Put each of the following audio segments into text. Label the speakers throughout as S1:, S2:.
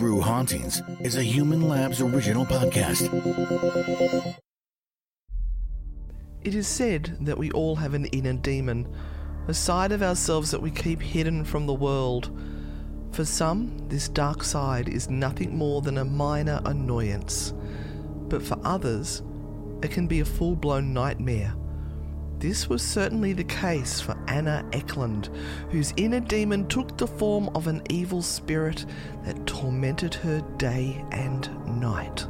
S1: True Hauntings is a Human Labs original podcast.
S2: It is said that we all have an inner demon, a side of ourselves that we keep hidden from the world. For some, this dark side is nothing more than a minor annoyance, but for others, it can be a full blown nightmare. This was certainly the case for Anna Eklund, whose inner demon took the form of an evil spirit that tormented her day and night.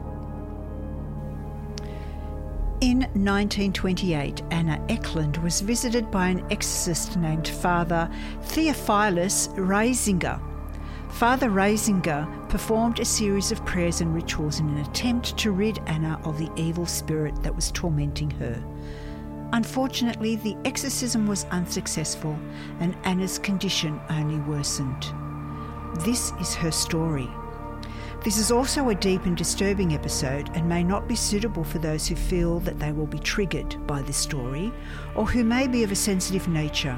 S3: In 1928, Anna Eklund was visited by an exorcist named Father Theophilus Riesinger. Father Riesinger performed a series of prayers and rituals in an attempt to rid Anna of the evil spirit that was tormenting her. Unfortunately, the exorcism was unsuccessful and Anna's condition only worsened. This is her story. This is also a deep and disturbing episode and may not be suitable for those who feel that they will be triggered by this story or who may be of a sensitive nature.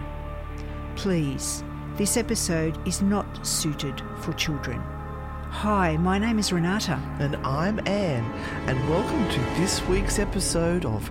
S3: Please, this episode is not suited for children. Hi, my name is Renata.
S2: And I'm Anne, and welcome to this week's episode of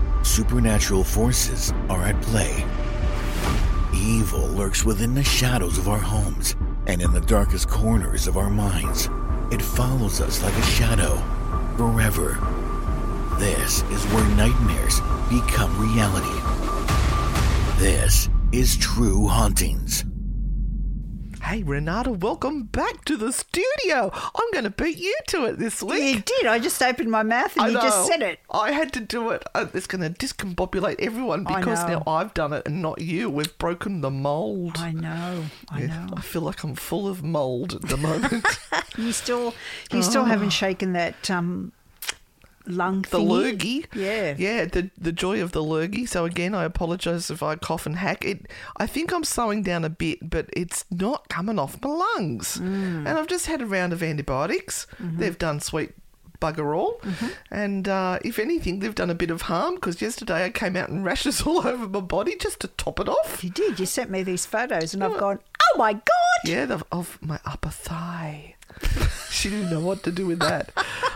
S1: supernatural forces are at play. Evil lurks within the shadows of our homes and in the darkest corners of our minds. It follows us like a shadow forever. This is where nightmares become reality. This is True Hauntings.
S2: Hey, Renata, welcome back to the studio. I'm going to beat you to it this week.
S3: You did. I just opened my mouth and
S2: I
S3: you just said it.
S2: I had to do it. Uh, It's going to discombobulate everyone because now I've done it and not you. We've broken the mold.
S3: I know. I
S2: Yeah,
S3: know.
S2: I feel like I'm full of mold at the moment.
S3: You still, you still haven't shaken that um, lung
S2: the
S3: thingy?
S2: lurgy.
S3: Yeah.
S2: Yeah, the the joy of the lurgy. So again, I apologise if I cough and hack. It I think I'm slowing down a bit, but it's not coming off my lungs.
S3: Mm.
S2: And I've just had a round of antibiotics.
S3: Mm-hmm.
S2: They've done sweet bugger all. And uh, if anything, they've done a bit of harm because yesterday I came out in rashes all over my body just to top it off.
S3: You did. You sent me these photos, and I've gone, oh my God!
S2: Yeah, the, of my upper thigh. she didn't know what to do with that.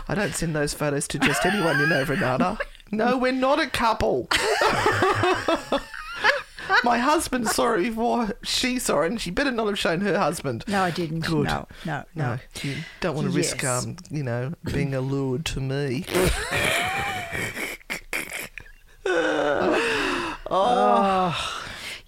S2: I don't send those photos to just anyone, you know, Renata. No, we're not a couple. my husband saw it before she saw it, and she better not have shown her husband.
S3: No, I didn't.
S2: Good.
S3: No, no, no.
S2: No, you don't want to risk,
S3: Yes.
S2: um, you know, being allured to me.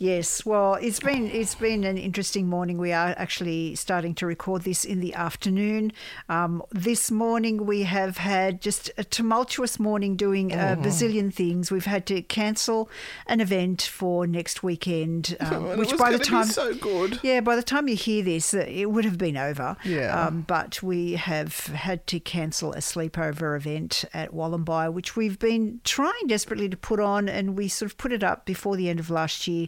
S3: Yes, well, it's been it's been an interesting morning. We are actually starting to record this in the afternoon. Um, this morning we have had just a tumultuous morning doing a bazillion things. We've had to cancel an event for next weekend, um,
S2: And it
S3: which
S2: was
S3: by the
S2: gonna be
S3: time
S2: so good.
S3: yeah, by the time you hear this, uh, it would have been over.
S2: Yeah.
S3: Um, but we have had to cancel a sleepover event at Wollombi, which we've been trying desperately to put on, and we sort of put it up before the end of last year.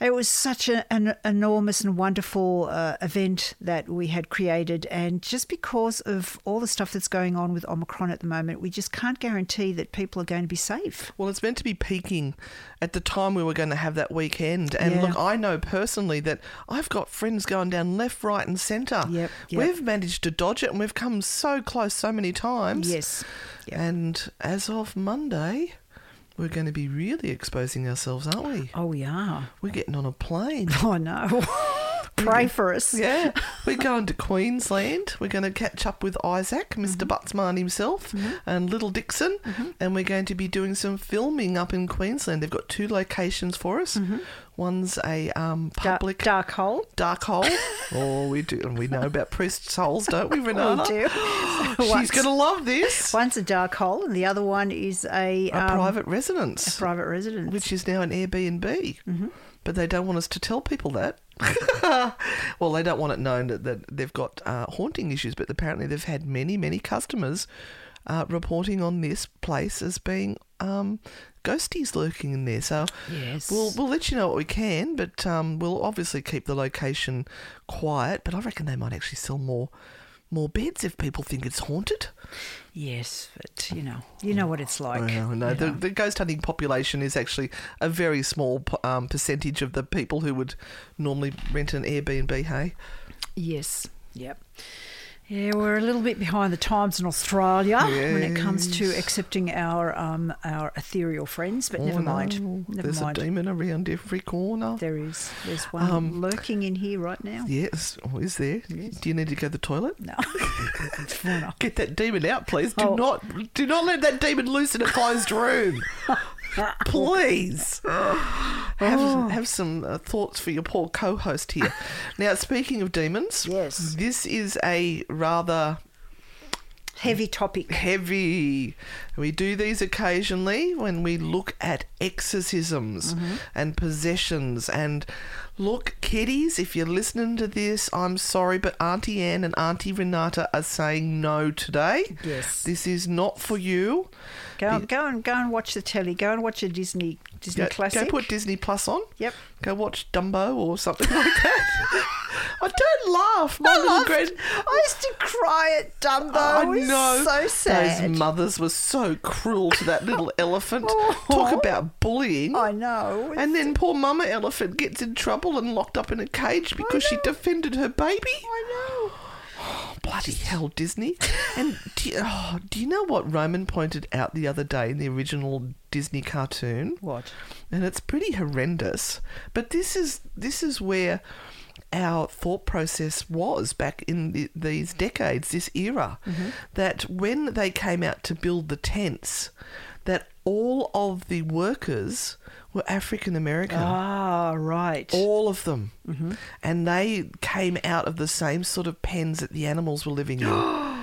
S3: It was such a, an enormous and wonderful uh, event that we had created, and just because of all the stuff that's going on with Omicron at the moment, we just can't guarantee that people are going to be safe.
S2: Well, it's meant to be peaking at the time we were going to have that weekend. And
S3: Yeah.
S2: look, I know personally that I've got friends going down left, right, and centre.
S3: Yep, yep.
S2: We've managed to dodge it and we've come so close so many times.
S3: Yes. Yep.
S2: And as of Monday, we're going to be really exposing ourselves, aren't we?
S3: Oh, we are.
S2: We're getting on a plane.
S3: Oh no. Pray for us.
S2: Yeah, we're going to Queensland. We're going to catch up with Isaac, mister Butsman himself, and Little Dixon, and we're going to be doing some filming up in Queensland. They've got two locations for us. One's a um,
S3: Dark,
S2: public
S3: dark hole.
S2: dark hole. oh, we do, and we know about priest's holes, don't we, Renata?
S3: We do.
S2: She's going to love this.
S3: One's a dark hole, and the other one is a,
S2: A
S3: um,
S2: private residence,
S3: a private residence.
S2: which is now an Airbnb.
S3: Mm-hmm.
S2: But they don't want us to tell people that. well, they don't want it known that, that they've got uh, haunting issues, but apparently they've had many, many customers uh, reporting on this place as being um, ghosties lurking in there. So
S3: Yes.
S2: we'll we'll let you know what we can, but um, we'll obviously keep the location quiet. But I reckon they might actually sell more more beds if people think it's haunted.
S3: yes, but you know, you know what it's like.
S2: Well, no, the, the ghost hunting population is actually a very small um, percentage of the people who would normally rent an Airbnb. Hey,
S3: Yes. Yep. Yeah, we're a little bit behind the times in Australia when it comes to accepting our um, our ethereal friends, but never
S2: Oh,
S3: mind.
S2: no,
S3: Never
S2: There's
S3: mind.
S2: a demon around every corner.
S3: There is. There's one
S2: Um,
S3: lurking in here right now.
S2: Yes, oh, is there? Do you need to go to the toilet?
S3: No.
S2: Get that demon out, please. Do
S3: Oh.
S2: not, do not let that demon loose in a closed room. please. Have, have some uh, thoughts for your poor co-host here. now, speaking of demons,
S3: Yes.
S2: this is a rather
S3: Heavy topic.
S2: heavy. We do these occasionally when we look at exorcisms mm-hmm. and possessions. And look, kiddies, if you're listening to this, I'm sorry, but Auntie Anne and Auntie Renata are saying no today.
S3: Yes.
S2: This is not for you.
S3: Go, go and go and watch the telly. Go and watch a Disney Disney
S2: Go,
S3: classic.
S2: go put Disney Plus on.
S3: Yep.
S2: Go watch Dumbo or something like that. I don't laugh. My little
S3: laughed.
S2: grand.
S3: I used to cry at Dumbo.
S2: I
S3: it was
S2: know.
S3: so sad.
S2: Those mothers were so cruel to that little elephant.
S3: Oh.
S2: Talk about bullying.
S3: I know.
S2: And then poor Mama Elephant gets in trouble and locked up in a cage because she defended her baby.
S3: I know.
S2: Bloody hell, Disney. And do you, oh, do you know what Roman pointed out the other day in the original Disney cartoon?
S3: What?
S2: and it's pretty horrendous. But this is this is where our thought process was back in the, these decades, this era, that when they came out to build the tents, that all of the workers were African American.
S3: Ah, right.
S2: All of them. And they came out of the same sort of pens that the animals were living in.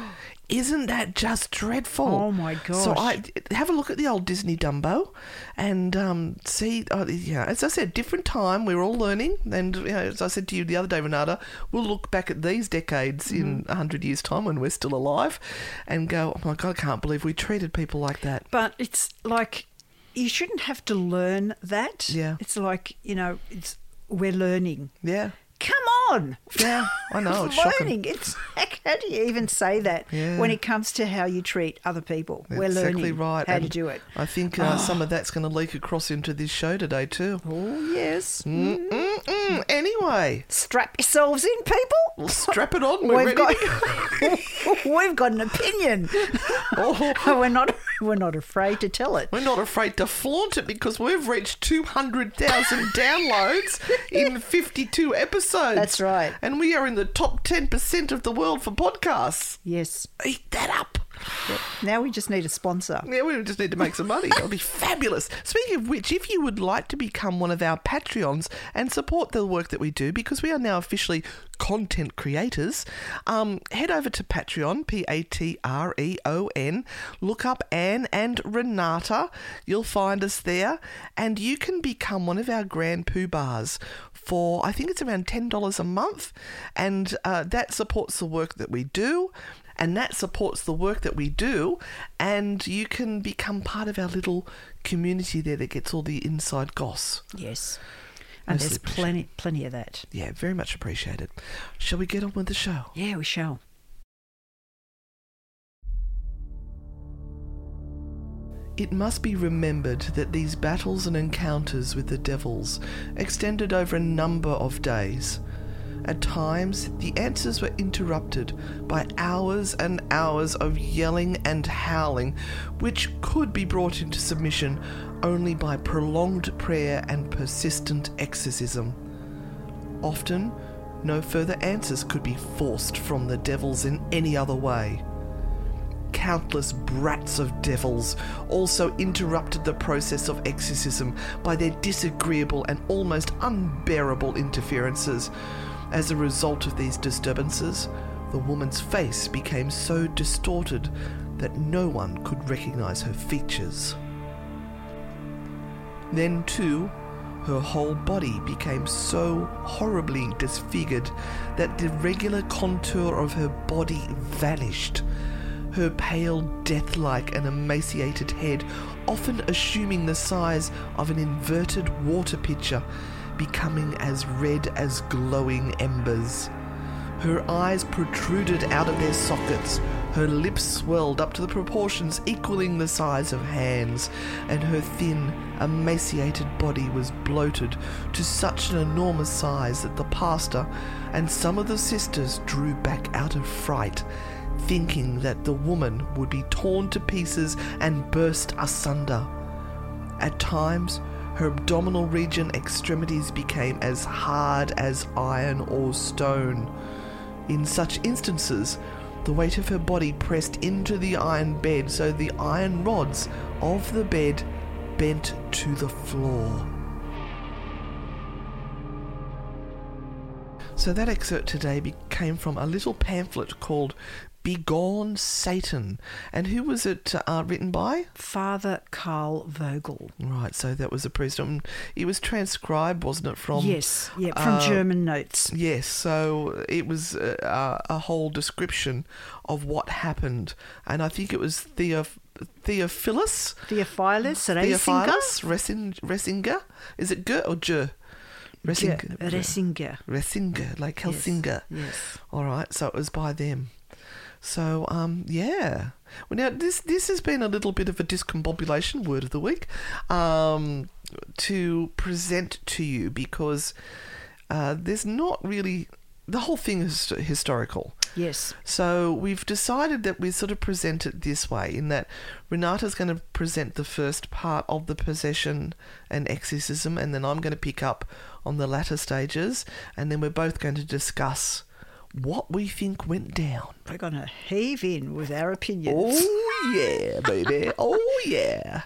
S2: Isn't that just dreadful?
S3: Oh, my gosh! So.
S2: I have a look at the old Disney Dumbo, and um, see. Uh, yeah, as I said, different time. We're all learning, and you know, as I said to you the other day, Renata, we'll look back at these decades in
S3: Mm-hmm.
S2: a hundred years' time when we're still alive, and go, "Oh my God, I can't believe we treated people like that."
S3: But it's like you shouldn't have to learn that.
S2: Yeah.
S3: It's like, you know, it's we're learning.
S2: Yeah,
S3: Come on.
S2: yeah, I know. It's shocking.
S3: learning. It's how do you even say that
S2: Yeah.
S3: when it comes to how you treat other people? we're
S2: exactly
S3: learning
S2: right.
S3: how to do it.
S2: I think uh, some of that's going to leak across into this show today too.
S3: Oh yes.
S2: Mm-mm. Anyway,
S3: Strap yourselves in, people.
S2: we'll strap it on. We're
S3: We've
S2: ready.
S3: got we've got an opinion.
S2: Oh.
S3: we're not we're not afraid to tell it.
S2: We're not afraid to flaunt it because we've reached 200,000 downloads in 52 episodes.
S3: That's right.
S2: And we are in the top 10% of the world for podcasts.
S3: Yes.
S2: Eat that up.
S3: Now we just need a sponsor.
S2: Yeah, we just need to make some money. That'll be fabulous. Speaking of which, if you would like to become one of our Patreons and support the work that we do, because we are now officially content creators, um, head over to Patreon, P A T R E O N. Look up Anne and Renata. You'll find us there, and you can become one of our grand poo bars for I think it's around ten dollars a month, and uh, that supports the work that we do and that supports the work that we do and you can become part of our little community there that gets all the inside goss
S3: Yes. And
S2: Mostly
S3: there's plenty, plenty of that.
S2: Yeah, very much appreciated. Shall we get on with the show?
S3: Yeah, we shall.
S2: It must be remembered that these battles and encounters with the devils extended over a number of days. At times, the answers were interrupted by hours and hours of yelling and howling, which could be brought into submission only by prolonged prayer and persistent exorcism. Often, no further answers could be forced from the devils in any other way countless brats of devils also interrupted the process of exorcism by their disagreeable and almost unbearable interferences. As a result of these disturbances, the woman's face became so distorted that no one could recognize her features. Then, too, her whole body became so horribly disfigured that the regular contour of her body vanished her pale, death like, and emaciated head, often assuming the size of an inverted water pitcher, becoming as red as glowing embers. Her eyes protruded out of their sockets, her lips swelled up to the proportions equaling the size of hands, and her thin, emaciated body was bloated to such an enormous size that the pastor and some of the sisters drew back out of fright thinking that the woman would be torn to pieces and burst asunder. At times, her abdominal region extremities became as hard as iron or stone. In such instances, the weight of her body pressed into the iron bed so the iron rods of the bed bent to the floor. So that excerpt today came from a little pamphlet called Begone Satan. And who was it uh, written by?
S3: Father Karl Vogl.
S2: Right, so that was a priest. Um, it was transcribed, wasn't it, from...
S3: yes, yeah, from
S2: uh,
S3: German notes.
S2: Yes, so it was uh, a whole description of what happened. And I think it was Theo, Theophilus?
S3: Theophilus Resinger.
S2: Theophilus Resinger? Is it G or J?
S3: Resinger. Resinger.
S2: Resinger, like Helsinger.
S3: Yes.
S2: All right, so it was by them. So um, yeah. Well, now this this has been a little bit of a discombobulation word of the week um, to present to you because uh, there's not really the whole thing is historical.
S3: Yes.
S2: So we've decided that we sort of present it this way in that Renata's going to present the first part of the possession and exorcism, and then I'm going to pick up on the latter stages, and then we're both going to discuss what we think went down.
S3: We're going to heave in with our opinions.
S2: Oh, yeah, baby. oh, yeah.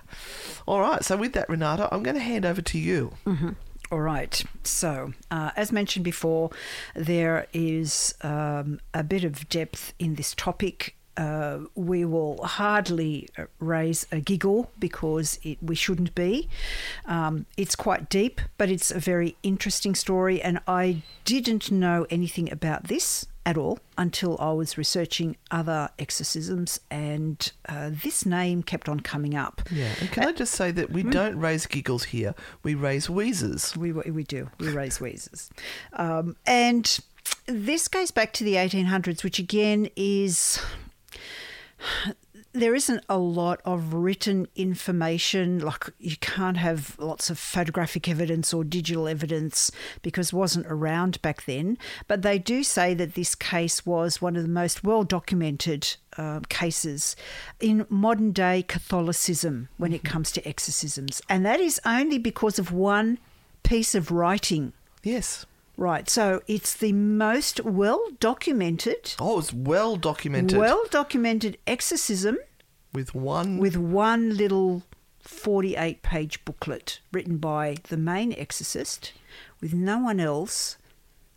S2: All right. So, with that, Renata, I'm going to hand over to you.
S3: Mm-hmm. All right. So, uh, as mentioned before, there is um, a bit of depth in this topic. Uh, we will hardly raise a giggle because it, we shouldn't be. Um, it's quite deep, but it's a very interesting story, and I didn't know anything about this at all until I was researching other exorcisms, and uh, this name kept on coming up.
S2: Yeah, and can I just say that we don't raise giggles here; we raise wheezes.
S3: We we do we raise wheezes, um, and this goes back to the 1800s, which again is there isn't a lot of written information. Like you can't have lots of photographic evidence or digital evidence because it wasn't around back then. But they do say that this case was one of the most well documented uh, cases in modern day Catholicism when it comes to exorcisms. And that is only because of one piece of writing.
S2: Yes.
S3: Right, so it's the most well documented.
S2: Oh, it's well documented.
S3: Well documented exorcism
S2: with one
S3: with one little 48 page booklet written by the main exorcist with no one else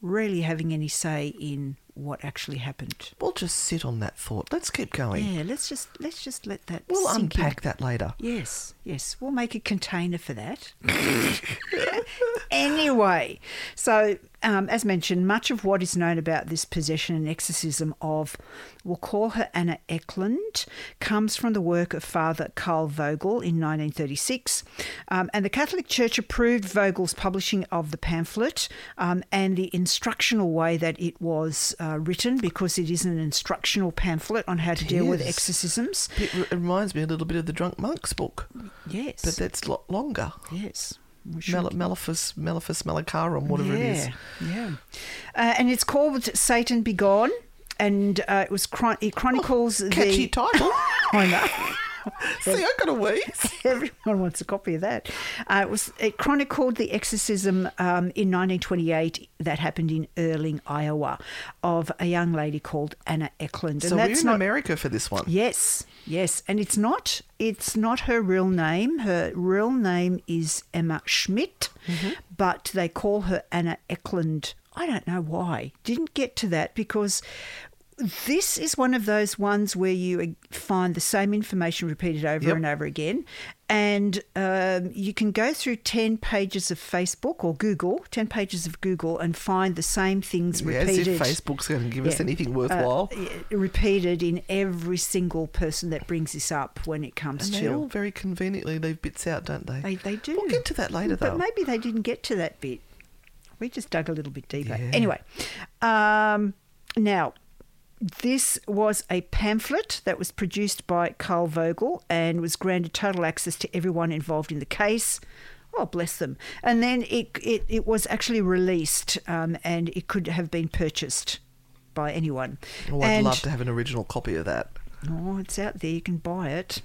S3: really having any say in what actually happened.
S2: We'll just sit on that thought. Let's keep going.
S3: Yeah, let's just let's just let that
S2: We'll unpack
S3: in.
S2: that later.
S3: Yes, yes. We'll make a container for that. anyway, so um, as mentioned, much of what is known about this possession and exorcism of, we'll call her Anna Eklund, comes from the work of Father Karl Vogl in 1936. Um, and the Catholic Church approved Vogl's publishing of the pamphlet um, and the instructional way that it was uh, written because it is an instructional pamphlet on how to deal with exorcisms.
S2: It it reminds me a little bit of the Drunk Monk's book,
S3: Yes.
S2: but that's a lot longer.
S3: yes. We should
S2: Mel- Malacarum, whatever it is.
S3: Yeah. Uh, and it's called Satan Begone, And uh, it was chron- it chronicles
S2: Oh, Catchy
S3: the.
S2: title.
S3: I know.
S2: See, I got a wheeze.
S3: Everyone wants a copy of that. Uh, it was it chronicled the exorcism um, in 1928 that happened in Earling, Iowa, of a young lady called Anna Eklund.
S2: So we're in America for this one.
S3: Yes, yes, and it's not it's not her real name. Her real name is Emma Schmidt, but they call her Anna Eklund. I don't know why. Didn't get to that because this is one of those ones where you uh, find the same information repeated over
S2: Yep.
S3: and over again. And um, you can go through 10 pages of Facebook or Google, 10 pages of Google, and find the same things
S2: Yeah, as
S3: repeated
S2: if Facebook's going to give us
S3: Yeah.
S2: anything
S3: uh,
S2: worthwhile.
S3: repeated in every single person that brings this up when it comes
S2: and they
S3: to.
S2: all very conveniently leave bits out, don't they?
S3: They, they do.
S2: We'll get to that later,
S3: But
S2: though.
S3: maybe they didn't get to that bit. We just dug a little bit deeper.
S2: Yeah.
S3: Anyway, um, now, this was a pamphlet that was produced by Carl Vogl and was granted total access to everyone involved in the case. Oh, bless them. And then it, it, it was actually released um, and it could have been purchased by anyone.
S2: Oh, I'd
S3: and,
S2: love to have an original copy of that.
S3: Oh, it's out there. You can buy it.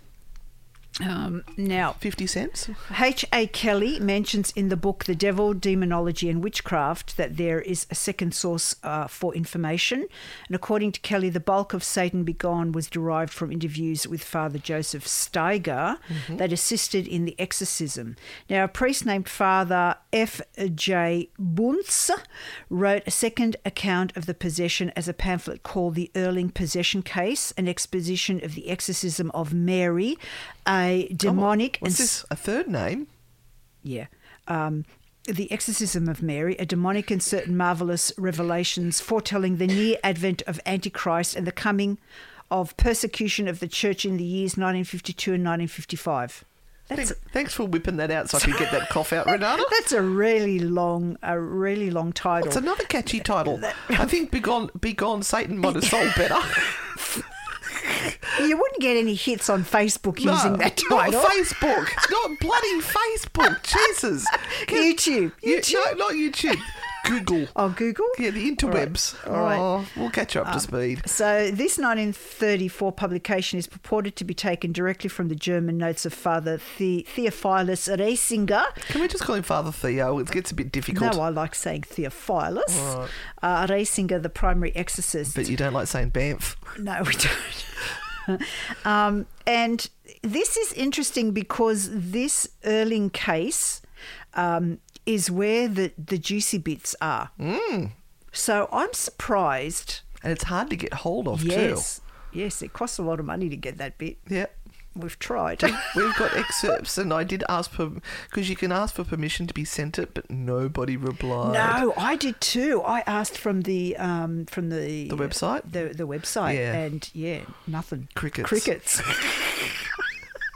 S3: Um, now,
S2: 50 cents?
S3: H.A. Kelly mentions in the book The Devil, Demonology and Witchcraft that there is a second source uh, for information. And according to Kelly, the bulk of Satan Begone was derived from interviews with Father Joseph Steiger that assisted in the exorcism. Now, a priest named Father F.J. Bunz wrote a second account of the possession as a pamphlet called The Earling Possession Case, an exposition of the exorcism of Mary, a demonic and
S2: What's this? A third name?
S3: yeah. Um, the exorcism of Mary, a demonic and certain marvelous revelations foretelling the near advent of Antichrist and the coming of persecution of the church in the years 1952 and 1955. That's,
S2: Thanks, thanks for whipping that out so I could get that cough out, Renata.
S3: that's a really long, a really long title.
S2: It's another catchy title. I think Begone, Begone Satan might have sold better.
S3: you wouldn't get any hits on Facebook using
S2: no,
S3: that
S2: not. Facebook. Not bloody Facebook. Jesus.
S3: YouTube.
S2: You-
S3: YouTube.
S2: no, not YouTube. Google.
S3: Oh, Google?
S2: Yeah, the interwebs.
S3: All right. All
S2: Oh, we'll catch up to speed.
S3: So, this 1934 publication is purported to be taken directly from the German notes of Father the- Theophilus Riesinger.
S2: Can we just call him Father Theo? It gets a bit difficult.
S3: No, I like saying Theophilus. Uh, Riesinger, the primary exorcist.
S2: but you don't like saying Banff.
S3: No, we don't. um, and this is interesting because this Earling case um, is where the, the juicy bits are. Mm. So I'm surprised.
S2: And it's hard to get hold of, too.
S3: Yes. Yes, it costs a lot of money to get that bit.
S2: Yeah.
S3: We've tried.
S2: We've got excerpts, and I did ask for because you can ask for permission to be sent it, but nobody replied.
S3: No, I did too. I asked from the um, from the
S2: The website?
S3: the the website,
S2: Yeah.
S3: and yeah, nothing.
S2: Crickets.
S3: Crickets.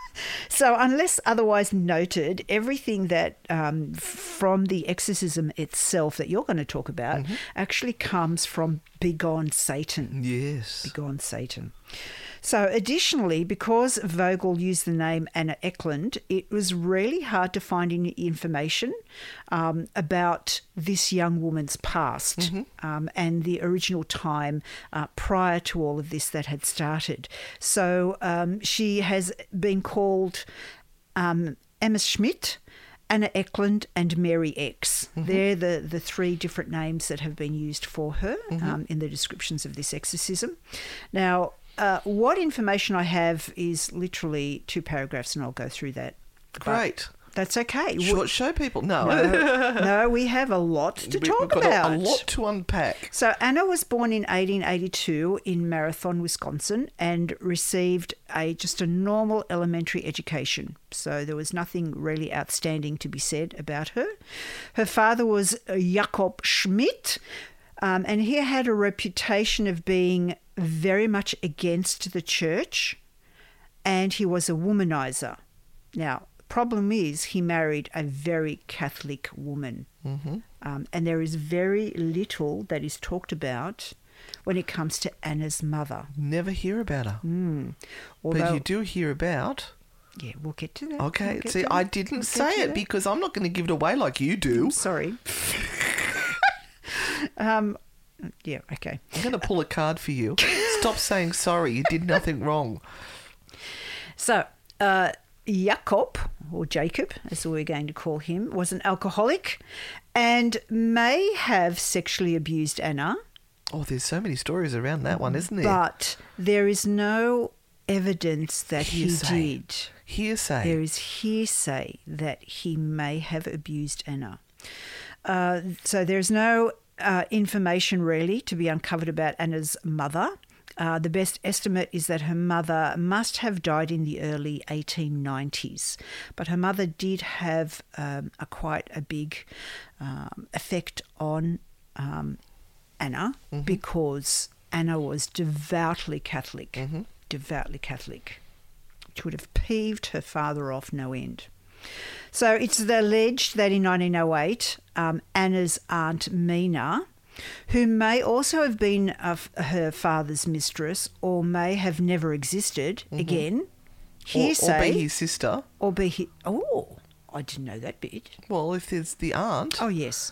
S3: so, unless otherwise noted, everything that um, from the exorcism itself that you're going to talk about
S2: Mm-hmm.
S3: actually comes from Begone Satan.
S2: Yes.
S3: Begone Satan. So, additionally, because Vogl used the name Anna Eklund, it was really hard to find any information um, about this young woman's past um, and the original time uh, prior to all of this that had started. So, um, she has been called um, Emma Schmidt. Anna Eklund and Mary X. They're the, the three different names that have been used for her um, in the descriptions of this exorcism. Now, uh, what information I have is literally two paragraphs, and I'll go through that. But
S2: Great.
S3: That's okay.
S2: Short show people. No.
S3: No, no, we have a lot to
S2: We-
S3: talk
S2: We've got a-
S3: about.
S2: a lot to unpack.
S3: So Anna was born in 1882 in Marathon, Wisconsin, and received a just a normal elementary education. So there was nothing really outstanding to be said about her. Her father was uh, Jakob Schmidt, um, and he had a reputation of being very much against the church, and he was a womanizer. Now, problem is he married a very Catholic woman, mm-hmm. um, and there is very little that is talked about when it comes to Anna's mother.
S2: Never hear about her.
S3: Although,
S2: but you do hear about.
S3: yeah, we'll get to that.
S2: Okay,
S3: We'll
S2: see, I didn't
S3: We'll
S2: say it
S3: that.
S2: because I'm not going to give it away like you do.
S3: Sorry. um, yeah, okay.
S2: I'm going to pull a card for you. Stop saying sorry. You did nothing wrong.
S3: So, uh, Jakob, or Jacob, as we're going to call him, was an alcoholic and may have sexually abused Anna,
S2: Oh, there's so many stories around that one, isn't there?
S3: but there is no evidence that
S2: Hearsay.
S3: he did.
S2: Hearsay.
S3: There is hearsay that he may have abused Anna. Uh, so there's no uh, information really to be uncovered about Anna's mother. Uh, the best estimate is that her mother must have died in the early 1890s, but her mother did have um, a quite a big um, effect on um, Anna because Anna was devoutly Catholic, devoutly Catholic. Which would have peeved her father off no end. So it's alleged that in 1908, um, Anna's aunt Mina, who may also have been of her father's mistress or may have never existed, again,
S2: or,
S3: hearsay,
S2: or be his sister.
S3: or be he- oh, I didn't know that bit.
S2: Well, if there's the aunt.
S3: Oh yes,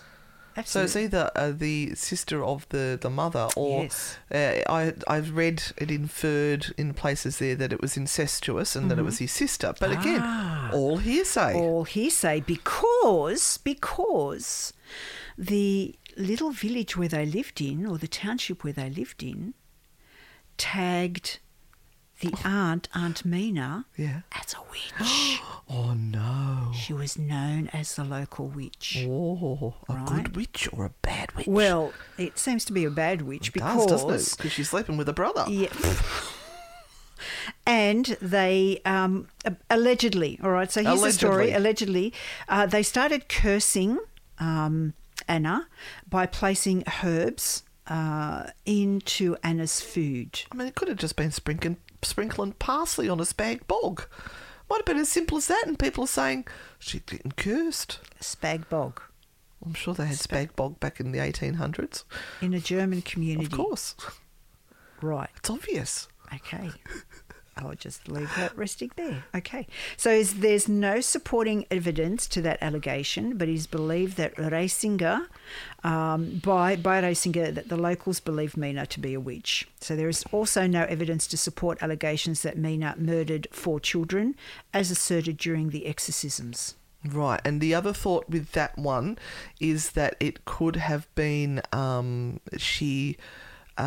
S3: Absolutely.
S2: So it's either uh, the sister of the, the mother, or
S3: Yes.
S2: uh, I I've read it inferred in places there that it was incestuous and that it was his sister. But again, all hearsay.
S3: all hearsay because because the little village where they lived in or the township where they lived in tagged the aunt aunt mina
S2: Yeah.
S3: as a witch
S2: Oh no!
S3: she was known as the local witch
S2: Oh, a
S3: Right.
S2: good witch or a bad witch?
S3: well it seems to be a bad witch
S2: it
S3: because
S2: does, doesn't it? Because she's sleeping with a brother.
S3: Yeah. and they um, allegedly, all right. So here's the story. Allegedly, uh, they started cursing um, Anna by placing herbs uh, into Anna's food.
S2: I mean, it could have just been sprinkling sprinkling parsley on a spag bog. Might have been as simple as that, and people are saying she's getting cursed.
S3: Spag bog
S2: I'm sure they had spag bog back in the 1800s.
S3: in a German community.
S2: Of course,
S3: Right.
S2: it's obvious.
S3: Okay. I'll just leave that resting there. Okay. So there's no supporting evidence to that allegation, but it is believed that Riesinger, um, by, by Riesinger, that the locals believe Mina to be a witch. So there is also no evidence to support allegations that Mina murdered four children, as asserted during the exorcisms.
S2: Right, and the other thought with that one is that it could have been um, she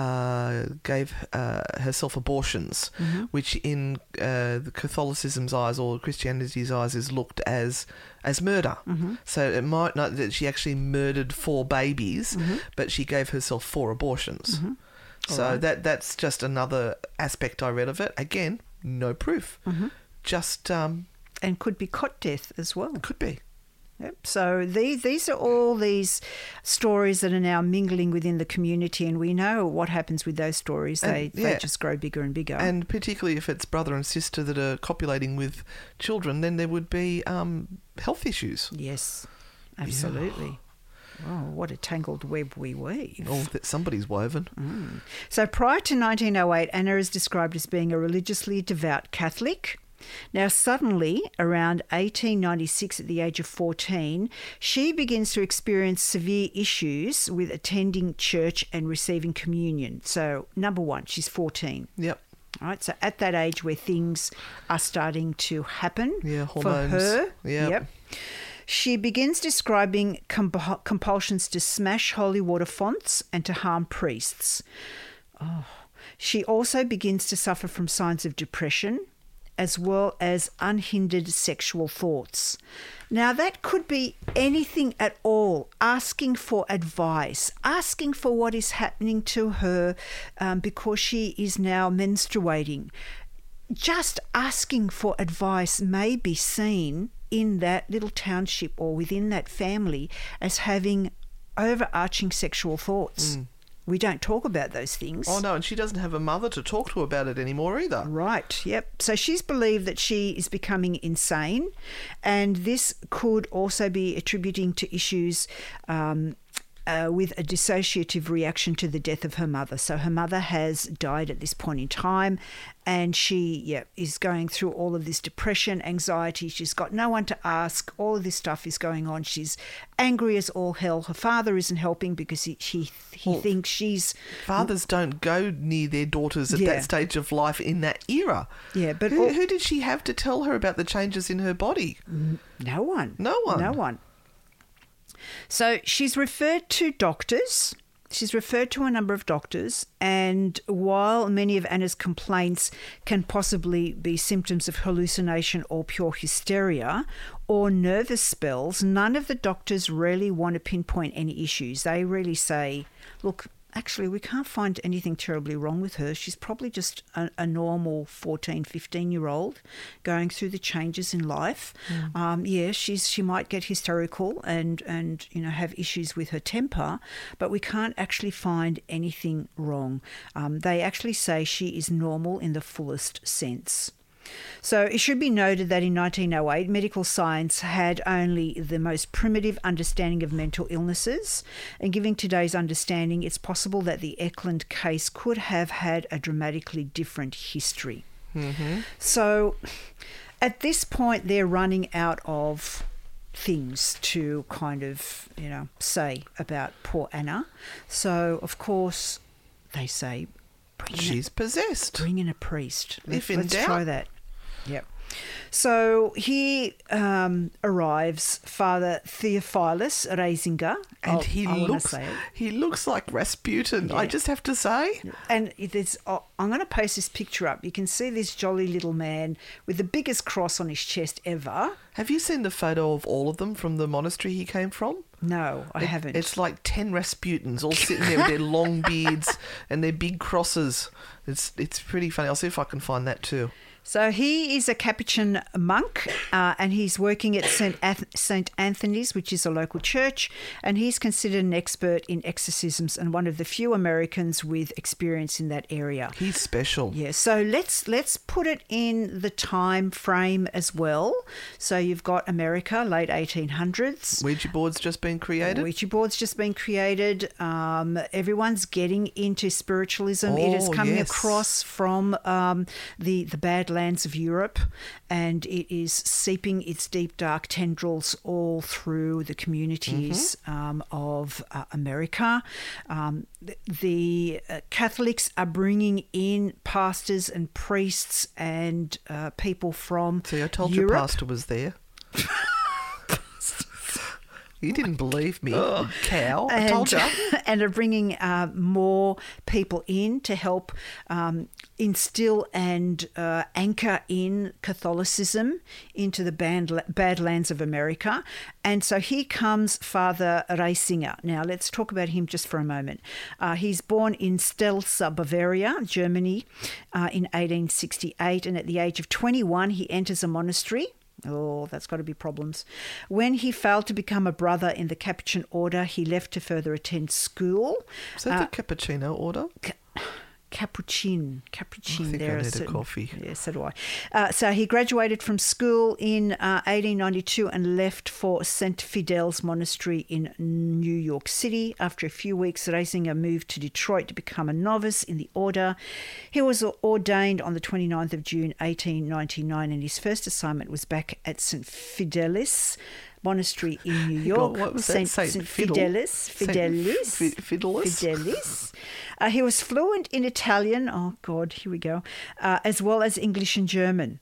S2: uh, gave uh, herself abortions, which in uh, the Catholicism's eyes or Christianity's eyes is looked as as murder. So it might not that she actually murdered four babies, but she gave herself four abortions. So that that's just another aspect I read of it. Again, no proof, just um,
S3: And could be cot death as well.
S2: could be.
S3: Yep. So these these are all these stories that are now mingling within the community, and we know what happens with those stories.
S2: And,
S3: They
S2: yeah.
S3: they just grow bigger and bigger.
S2: And particularly if it's brother and sister that are copulating with children, then there would be um, health issues.
S3: yes, absolutely. Oh, what a tangled web we weave.
S2: Oh, that somebody's woven.
S3: Mm. So prior to 1908, Anna is described as being a religiously devout Catholic. Now, suddenly, around 1896, at the age of 14, she begins to experience severe issues with attending church and receiving communion. So, number one, she's 14.
S2: Yep.
S3: All right, so at that age where things are starting to happen
S2: Yeah,
S3: for
S2: hormones.
S3: her,
S2: Yep.
S3: she begins describing comp- compulsions to smash holy water fonts and to harm priests. Oh. She also begins to suffer from signs of depression as well as unhindered sexual thoughts. Now, that could be anything at all asking for advice, asking for what is happening to her um, because she is now menstruating. Just asking for advice may be seen in that little township or within that family as having overarching sexual thoughts. We don't talk about those things.
S2: Oh no, and she doesn't have a mother to talk to about it anymore either.
S3: Right, yep. So she's believed that she is becoming insane, and this could also be attributing to issues um, uh, with a dissociative reaction to the death of her mother. So her mother has died at this point in time, and she yeah, is going through all of this depression, anxiety. She's got no one to ask. All of this stuff is going on. She's angry as all hell. Her father isn't helping because he, he, he thinks she's
S2: Fathers don't go near their daughters at
S3: Yeah.
S2: that stage of life in that era.
S3: Yeah, but
S2: who,
S3: all-
S2: who did she have to tell her about the changes in her body?
S3: No one.
S2: No one.
S3: No one. So she's referred to doctors. She's referred to a number of doctors, and while many of Anna's complaints can possibly be symptoms of hallucination or pure hysteria or nervous spells, none of the doctors really want to pinpoint any issues. They really say, look, actually, we can't find anything terribly wrong with her. She's probably just a, a normal 14, 15 year old going through the changes in life. Um, yeah, she's she might get hysterical and, and you know have issues with her temper, but we can't actually find anything wrong. Um, they actually say she is normal in the fullest sense. So it should be noted that in 1908, medical science had only the most primitive understanding of mental illnesses. And given today's understanding, it's possible that the Eklund case could have had a dramatically different history. Mm-hmm. So at this point, they're running out of things to kind of, you know, say about poor Anna. So, of course, they say, a-
S2: She's possessed.
S3: bring in a priest.
S2: If in
S3: Let's
S2: doubt.
S3: try that. Yep. So he um, arrives, Father Theophilus Riesinger,
S2: And
S3: I'll-
S2: he
S3: I
S2: looks he looks like Rasputin. I just have to say.
S3: And there's, oh, I'm going to post this picture up. You can see this jolly little man with the biggest cross on his chest ever.
S2: Have you seen the photo of all of them from the monastery he came from?
S3: No, I
S2: It-
S3: haven't.
S2: It's like ten Rasputins all sitting there with their long beards and their big crosses. It's it's pretty funny. I'll see if I can find that too.
S3: So he is a Capuchin monk, uh, and he's working at Saint Ath- Saint Anthony's, which is a local church, and he's considered an expert in exorcisms and one of the few Americans with experience in that area.
S2: He's special.
S3: Yeah, so let's let's put it in the time frame as well. So you've got America, late 1800s.
S2: Ouija board's just been created.
S3: Ouija board's just been created. Um, everyone's getting into spiritualism. it is
S2: Oh,
S3: coming
S2: yes.
S3: across from um, the the Badlands of Europe, and it is seeping its deep dark tendrils all through the communities
S2: Mm-hmm.
S3: um, of uh, America. Um, the the uh, Catholics are bringing in pastors and priests and uh, people from
S2: See, I told
S3: Europe.
S2: your pastor was there. you didn't believe me, you cow. I told you.
S3: and are bringing uh, more people in to help um, instill and uh, anchor in Catholicism into the band, Badlands of America. And so here comes Father Riesinger. Now, let's talk about him just for a moment. Uh, he's born in Stelza, Bavaria, Germany, uh, in 1868, and at the age of 21, he enters a monastery. Oh, that's got to be problems. When he failed to become a brother in the Capuchin order, he left to further attend school.
S2: Is that the uh, cappuccino order?
S3: Capuchin, Capuchin.
S2: I think
S3: there are
S2: need a
S3: certain-
S2: coffee.
S3: Yeah, so do I. Uh, so he graduated from school in uh, 1892 and left for St. Fidelis Monastery in New York City. After a few weeks, Riesinger moved to Detroit to become a novice in the order. He was ordained on the 29th of June 1899, and his first assignment was back at St. Fidelis. Monastery in New
S2: on,
S3: York,
S2: what was that?
S3: Saint,
S2: Saint
S3: Saint
S2: Fiddle?
S3: Fidelis,
S2: Saint
S3: Fidelis,
S2: Fidelis?
S3: Fidelis. Uh, he was fluent in Italian. Oh God, here we go, uh, as well as English and German.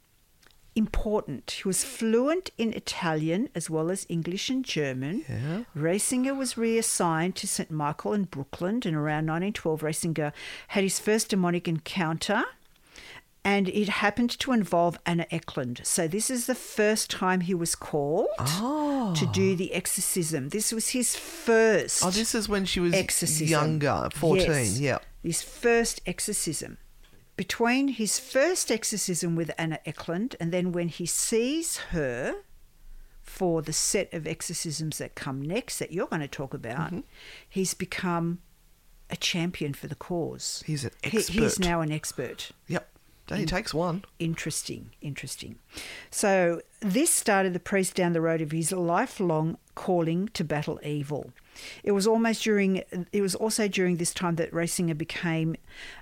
S3: Important. He was fluent in Italian as well as English and German.
S2: Yeah.
S3: Riesinger was reassigned to St. Michael in Brooklyn, and around 1912, Racinger had his first demonic encounter and it happened to involve Anna Eklund. So this is the first time he was called to do the exorcism. This was his first
S2: Oh, this is when she was
S3: exorcism.
S2: younger, 14.
S3: Yes.
S2: Yeah.
S3: His first exorcism. Between his first exorcism with Anna Eklund and then when he sees her for the set of exorcisms that come next that you're going to talk about,
S2: Mm-hmm.
S3: he's become a champion for the cause.
S2: He's an
S3: He- he's now an expert.
S2: Yep. He takes one.
S3: Interesting, interesting. So this started the priest down the road of his lifelong calling to battle evil. It was almost during. It was also during this time that Rasinger became,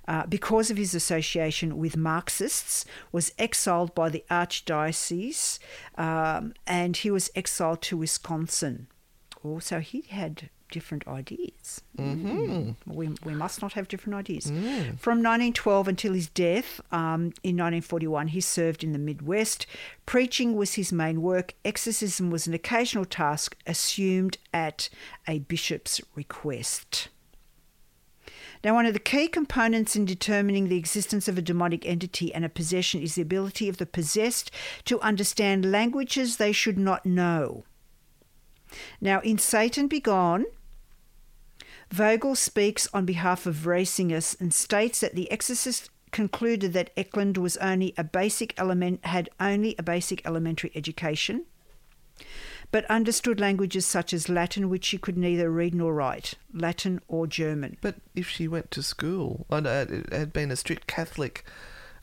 S3: uh, because of his association with Marxists, was exiled by the archdiocese, um, and he was exiled to Wisconsin. Also, he had different ideas. Mm-hmm. We, we must not have different ideas. From 1912 until his death um, in 1941, he served in the Midwest. Preaching was his main work. Exorcism was an occasional task assumed at a bishop's request. Now, one of the key components in determining the existence of a demonic entity and a possession is the ability of the possessed to understand languages they should not know. Now, in Satan Be Gone, Vogl speaks on behalf of Riesinger and states that the exorcist concluded that Ecklund was only a basic element had only a basic elementary education, but understood languages such as Latin, which she could neither read nor write, Latin or German.
S2: But if she went to school and uh, had been a strict Catholic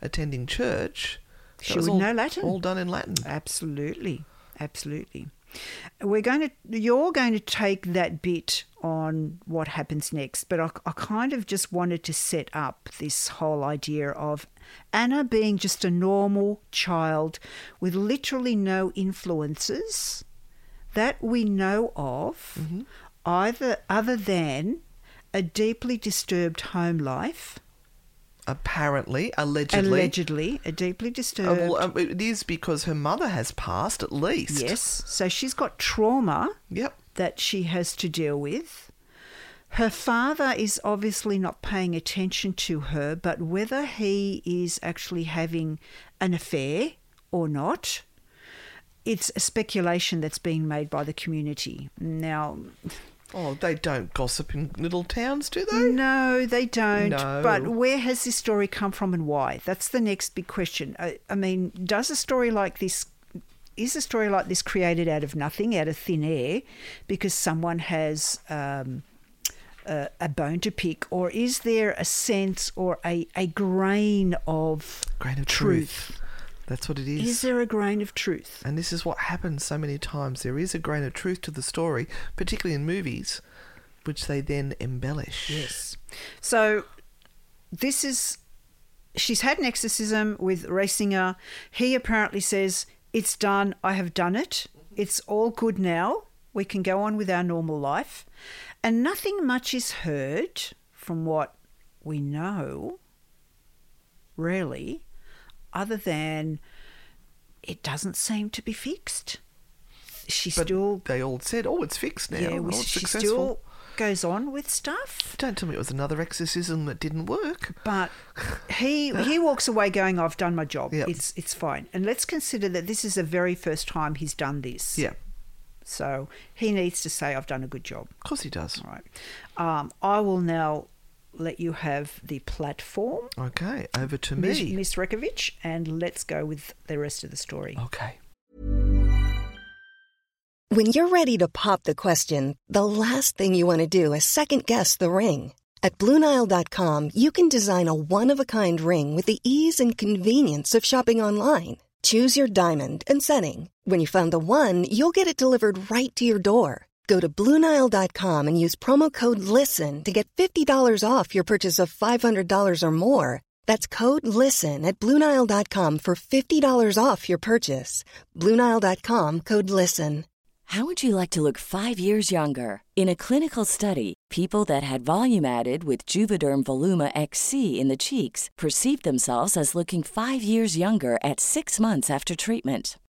S2: attending church,
S3: She would
S2: all,
S3: know Latin.
S2: All done in Latin.
S3: Absolutely, absolutely. We're going to, you're going to take that bit on what happens next, but I, I kind of just wanted to set up this whole idea of Anna being just a normal child with literally no influences that we know of, mm-hmm. either other than a deeply disturbed home life,
S2: Apparently, allegedly.
S3: allegedly, a deeply
S2: Uh,
S3: disturbed.
S2: well, um, it is because her mother has passed, at least.
S3: Yes. So she's got trauma
S2: Yep.
S3: that she has to deal with. Her father is obviously not paying attention to her, but whether he is actually having an affair or not, it's a speculation that's being made by the community. Now,
S2: Oh, they don't gossip in little towns, do they?
S3: no, they don't.
S2: No.
S3: But where has this story come from and why? That's the next big question. I, I mean, does a story like this is a story like this created out of nothing, out of thin air, because someone has um, a, a bone to pick, or is there a sense or a, a grain of
S2: Grain of truth. That's what it is.
S3: Is there a grain of truth?
S2: And this is what happens so many times. There is a grain of truth to the story, particularly in movies, which they then embellish.
S3: Yes. So this is she's had an exorcism with Riesinger. He apparently says, It's done, I have done it. Mm-hmm. It's all good now. We can go on with our normal life. And nothing much is heard from what we know, really, other than it doesn't seem to be fixed. She
S2: But
S3: still
S2: they all said, "Oh, it's fixed now.
S3: yeah,
S2: oh,
S3: we-
S2: it's
S3: she
S2: successful."
S3: still goes on with stuff.
S2: Don't tell me it was another exorcism that didn't work.
S3: But he he walks away going, "I've done my job.
S2: Yep.
S3: It's it's fine." And let's consider that this is the very first time he's done this.
S2: Yeah,
S3: So he needs to say, "I've done a good job."
S2: of course he does.
S3: All right. Um, I will now let you have the platform,
S2: Okay, over to
S3: Miss,
S2: me.
S3: Miss Rekovich, and let's go with the rest of the story.
S2: Okay.
S4: When you're ready to pop the question, the last thing you want to do is second guess the ring. At Bluenile.com, you can design a one of a kind ring with the ease and convenience of shopping online. Choose your diamond and setting. When you find the one, you'll get it delivered right to your door. Go to Bluenile.com and use promo code LISTEN to get $50 off your purchase of $500 or more. That's code LISTEN at Bluenile.com for $50 off your purchase. Bluenile.com code LISTEN.
S5: How would you like to look five years younger? In a clinical study, people that had volume added with Juvederm Voluma XC in the cheeks perceived themselves as looking five years younger at six months after treatment.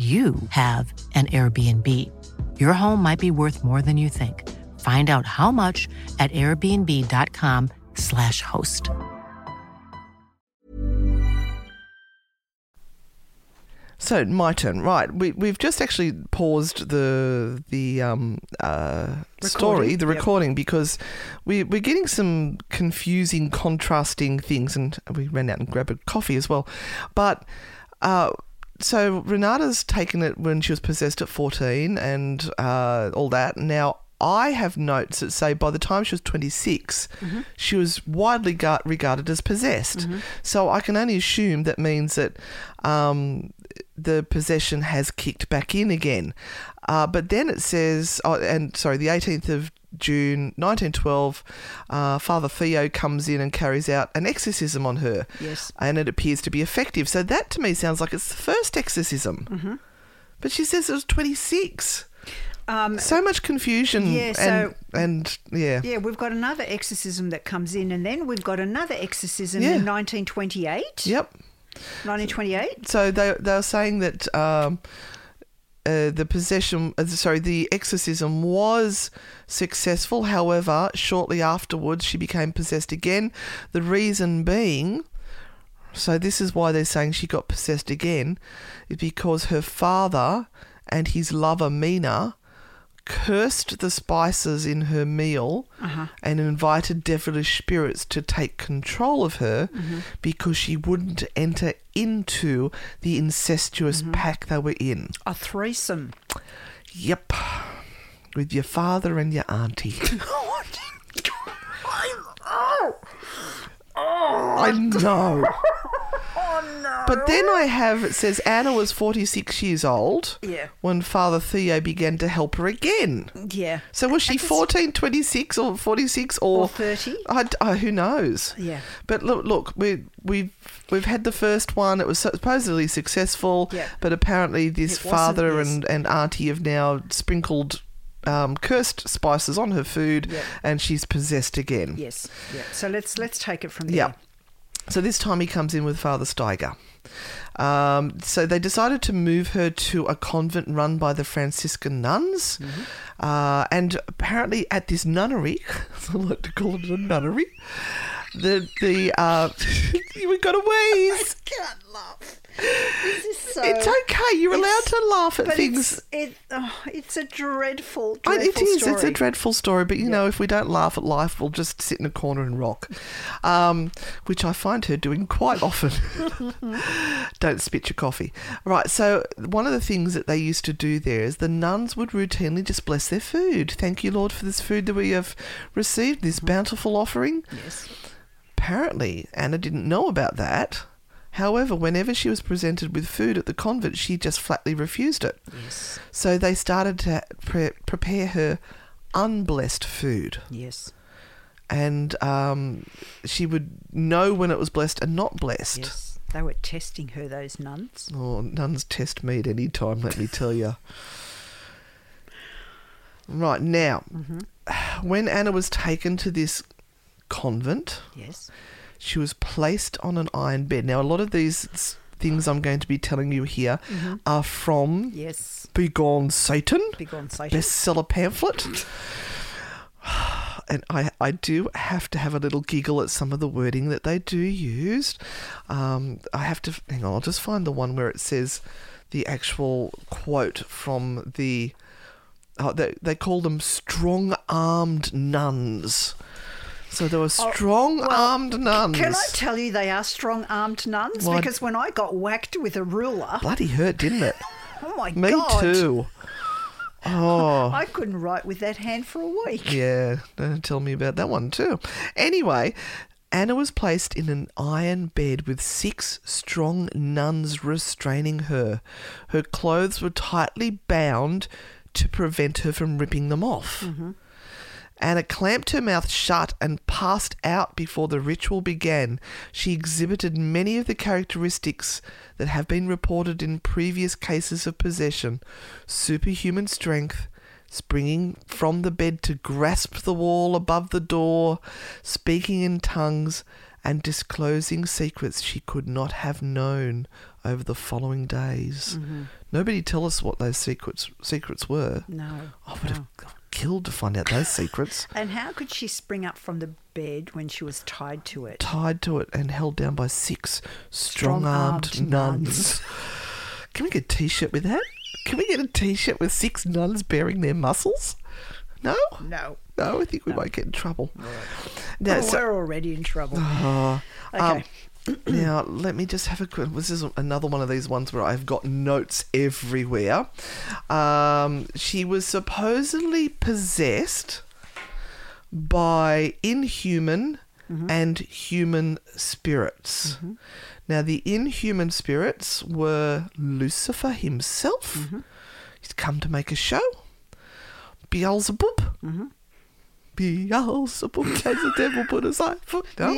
S6: you have an Airbnb. Your home might be worth more than you think. Find out how much at airbnb.com/slash host.
S2: So my turn, right? We we've just actually paused the the um uh story, the
S3: yep.
S2: recording, because we we're getting some confusing, contrasting things, and we ran out and grabbed a coffee as well. But uh, so Renata's taken it when she was possessed at fourteen, and uh, all that. Now I have notes that say by the time she was 26, she was widely regarded as possessed. So I can only assume that means that um, the possession has kicked back in again. Uh, but then it says, oh, and sorry, the 18th of June 1912, uh, Father Theo comes in and carries out an exorcism on her.
S3: Yes.
S2: And it appears to be effective. So that to me sounds like it's the first exorcism. Mm-hmm. But she says it was 26.
S3: Um,
S2: So much confusion.
S3: Yeah,
S2: and,
S3: so-
S2: and yeah.
S3: yeah, we've got another exorcism that comes in, and then we've got another exorcism
S2: Yeah.
S3: in 1928.
S2: Yep.
S3: 1928.
S2: So they they were saying that um, uh, the possession, uh, sorry, the exorcism was successful. However, shortly afterwards, she became possessed again. The reason being, so this is why they're saying she got possessed again, is because her father and his lover Mina cursed the spices in her meal uh-huh. and invited devilish spirits to take control of her mm-hmm. because she wouldn't enter into the incestuous mm-hmm. pack they were in.
S3: A threesome.
S2: Yep. With your father and your auntie. I know. But then I have it says Anna was 46 years old
S3: Yeah.
S2: when Father Theo began to help her again.
S3: Yeah.
S2: So was she
S3: I just-
S2: 14, 26 or 46 or,
S3: Or 30?
S2: I, I- who knows?
S3: Yeah.
S2: But look, look, we we've we've had the first one. It was supposedly successful,
S3: Yeah.
S2: but apparently this
S3: It wasn't,
S2: father
S3: yes.
S2: and and auntie have now sprinkled um, cursed spices on her food,
S3: Yeah.
S2: and she's possessed again.
S3: Yes. Yeah. So let's let's take it from there.
S2: Yeah. So this time he comes in with Father Steiger. Um, so they decided to move her to a convent run by the Franciscan nuns. Uh, and apparently at this nunnery, I like to call it a nunnery, the, the, uh, we got a wheeze.
S3: Can't laugh. This is so.
S2: It's okay. You're allowed to laugh at things.
S3: It's, it, oh, it's a dreadful, dreadful
S2: it is.
S3: Story.
S2: It's It's a dreadful story, but you know, if we don't laugh at life, we'll just sit in a corner and rock, um, which I find her doing quite often. don't spit your coffee. Right. So one of the things that they used to do there is the nuns would routinely just bless their food. Thank you, Lord, for this food that we have received, this bountiful offering.
S3: Yes.
S2: Apparently, Anna didn't know about that. However, whenever she was presented with food at the convent, she just flatly refused it.
S3: Yes.
S2: So they started to pre- prepare her unblessed food.
S3: Yes.
S2: And um, she would know when it was blessed and not blessed.
S3: Yes. They were testing her, those nuns.
S2: Oh, nuns test meat any time, let me tell you. Right, now, when Anna was taken to this convent,
S3: Yes.
S2: She was placed on an iron bed. Now, a lot of these things I'm going to be telling you here are from
S3: Yes.
S2: Begone Satan,
S3: Big on Satan.
S2: bestseller pamphlet. And I, I do have to have a little giggle at some of the wording that they do use. Um, I have to hang on. I'll just find the one where it says the actual quote from the. Oh, they they call them strong-armed nuns. So there were oh, strong-armed nuns.
S3: Can I tell you they are strong armed nuns?
S2: Well,
S3: because when I got whacked with a ruler,
S2: Bloody hurt, didn't it?
S3: oh my
S2: Me
S3: god.
S2: Me too. Oh.
S3: I couldn't write with that hand for a week.
S2: Yeah, don't tell me about that one too. Anyway, Anna was placed in an iron bed with six strong nuns restraining her. Her clothes were tightly bound to prevent her from ripping them off. Mm-hmm. Anna clamped her mouth shut and passed out before the ritual began. She exhibited many of the characteristics that have been reported in previous cases of possession superhuman strength, springing from the bed to grasp the wall above the door, speaking in tongues, and disclosing secrets she could not have known over the following days. Mm-hmm. Nobody tell us what those secrets secrets were.
S3: No.
S2: I would have killed to find out those secrets.
S3: And how could she spring up from the bed when she was tied to it?
S2: Tied to it and held down by six strong armed nuns.
S3: nuns.
S2: Can we get a t shirt with that? Can we get a t shirt with six nuns bearing their muscles? No?
S3: No.
S2: No, I think we might get in trouble. Now,
S3: Oh,
S2: so-
S3: we're already in trouble.
S2: Uh,
S3: okay.
S2: um, now, let me just have a quick. This is another one of these ones where I've got notes everywhere. Um, she was supposedly possessed by inhuman mm-hmm. and human spirits. Mm-hmm. Now, the inhuman spirits were Lucifer himself. Mm-hmm. He's come to make a show. Beelzebub. Beelzebub has the devil put aside. foot down.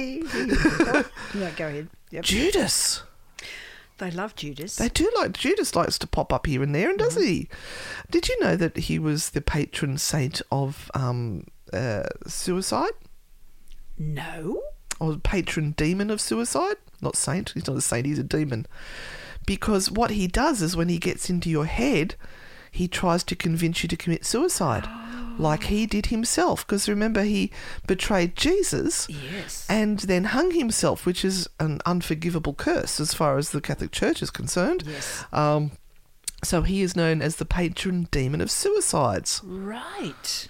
S3: yeah, go ahead. Yep.
S2: Judas.
S3: They love Judas.
S2: They do like Judas likes to pop up here and there, and does
S3: Mm-hmm.
S2: he? Did you know that he was the patron saint of um, uh, suicide,
S3: no.
S2: or patron demon of suicide? Not saint. He's not a saint. He's a demon. Because what he does is when he gets into your head, he tries to convince you to commit suicide, like he did himself. Because remember, he betrayed Jesus.
S3: Yes.
S2: and then hung himself, which is an unforgivable curse as far as the Catholic Church is concerned.
S3: Yes.
S2: Um, so he is known as the patron demon of suicides.
S3: Right.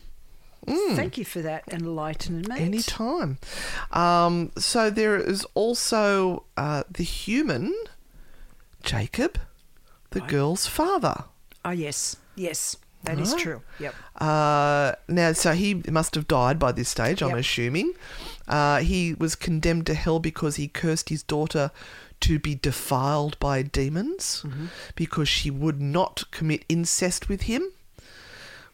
S2: Mm.
S3: Thank you for that enlightenment.
S2: Any time. Um, so there is also uh, the human Jacob, the girl's father.
S3: Oh, yes. Yes. That is
S2: Right.
S3: true. Yep.
S2: Uh, now, so he must have died by this stage, I'm
S3: Yep.
S2: assuming. Uh, he was condemned to hell because he cursed his daughter to be defiled by demons
S3: Mm-hmm.
S2: because she would not commit incest with him.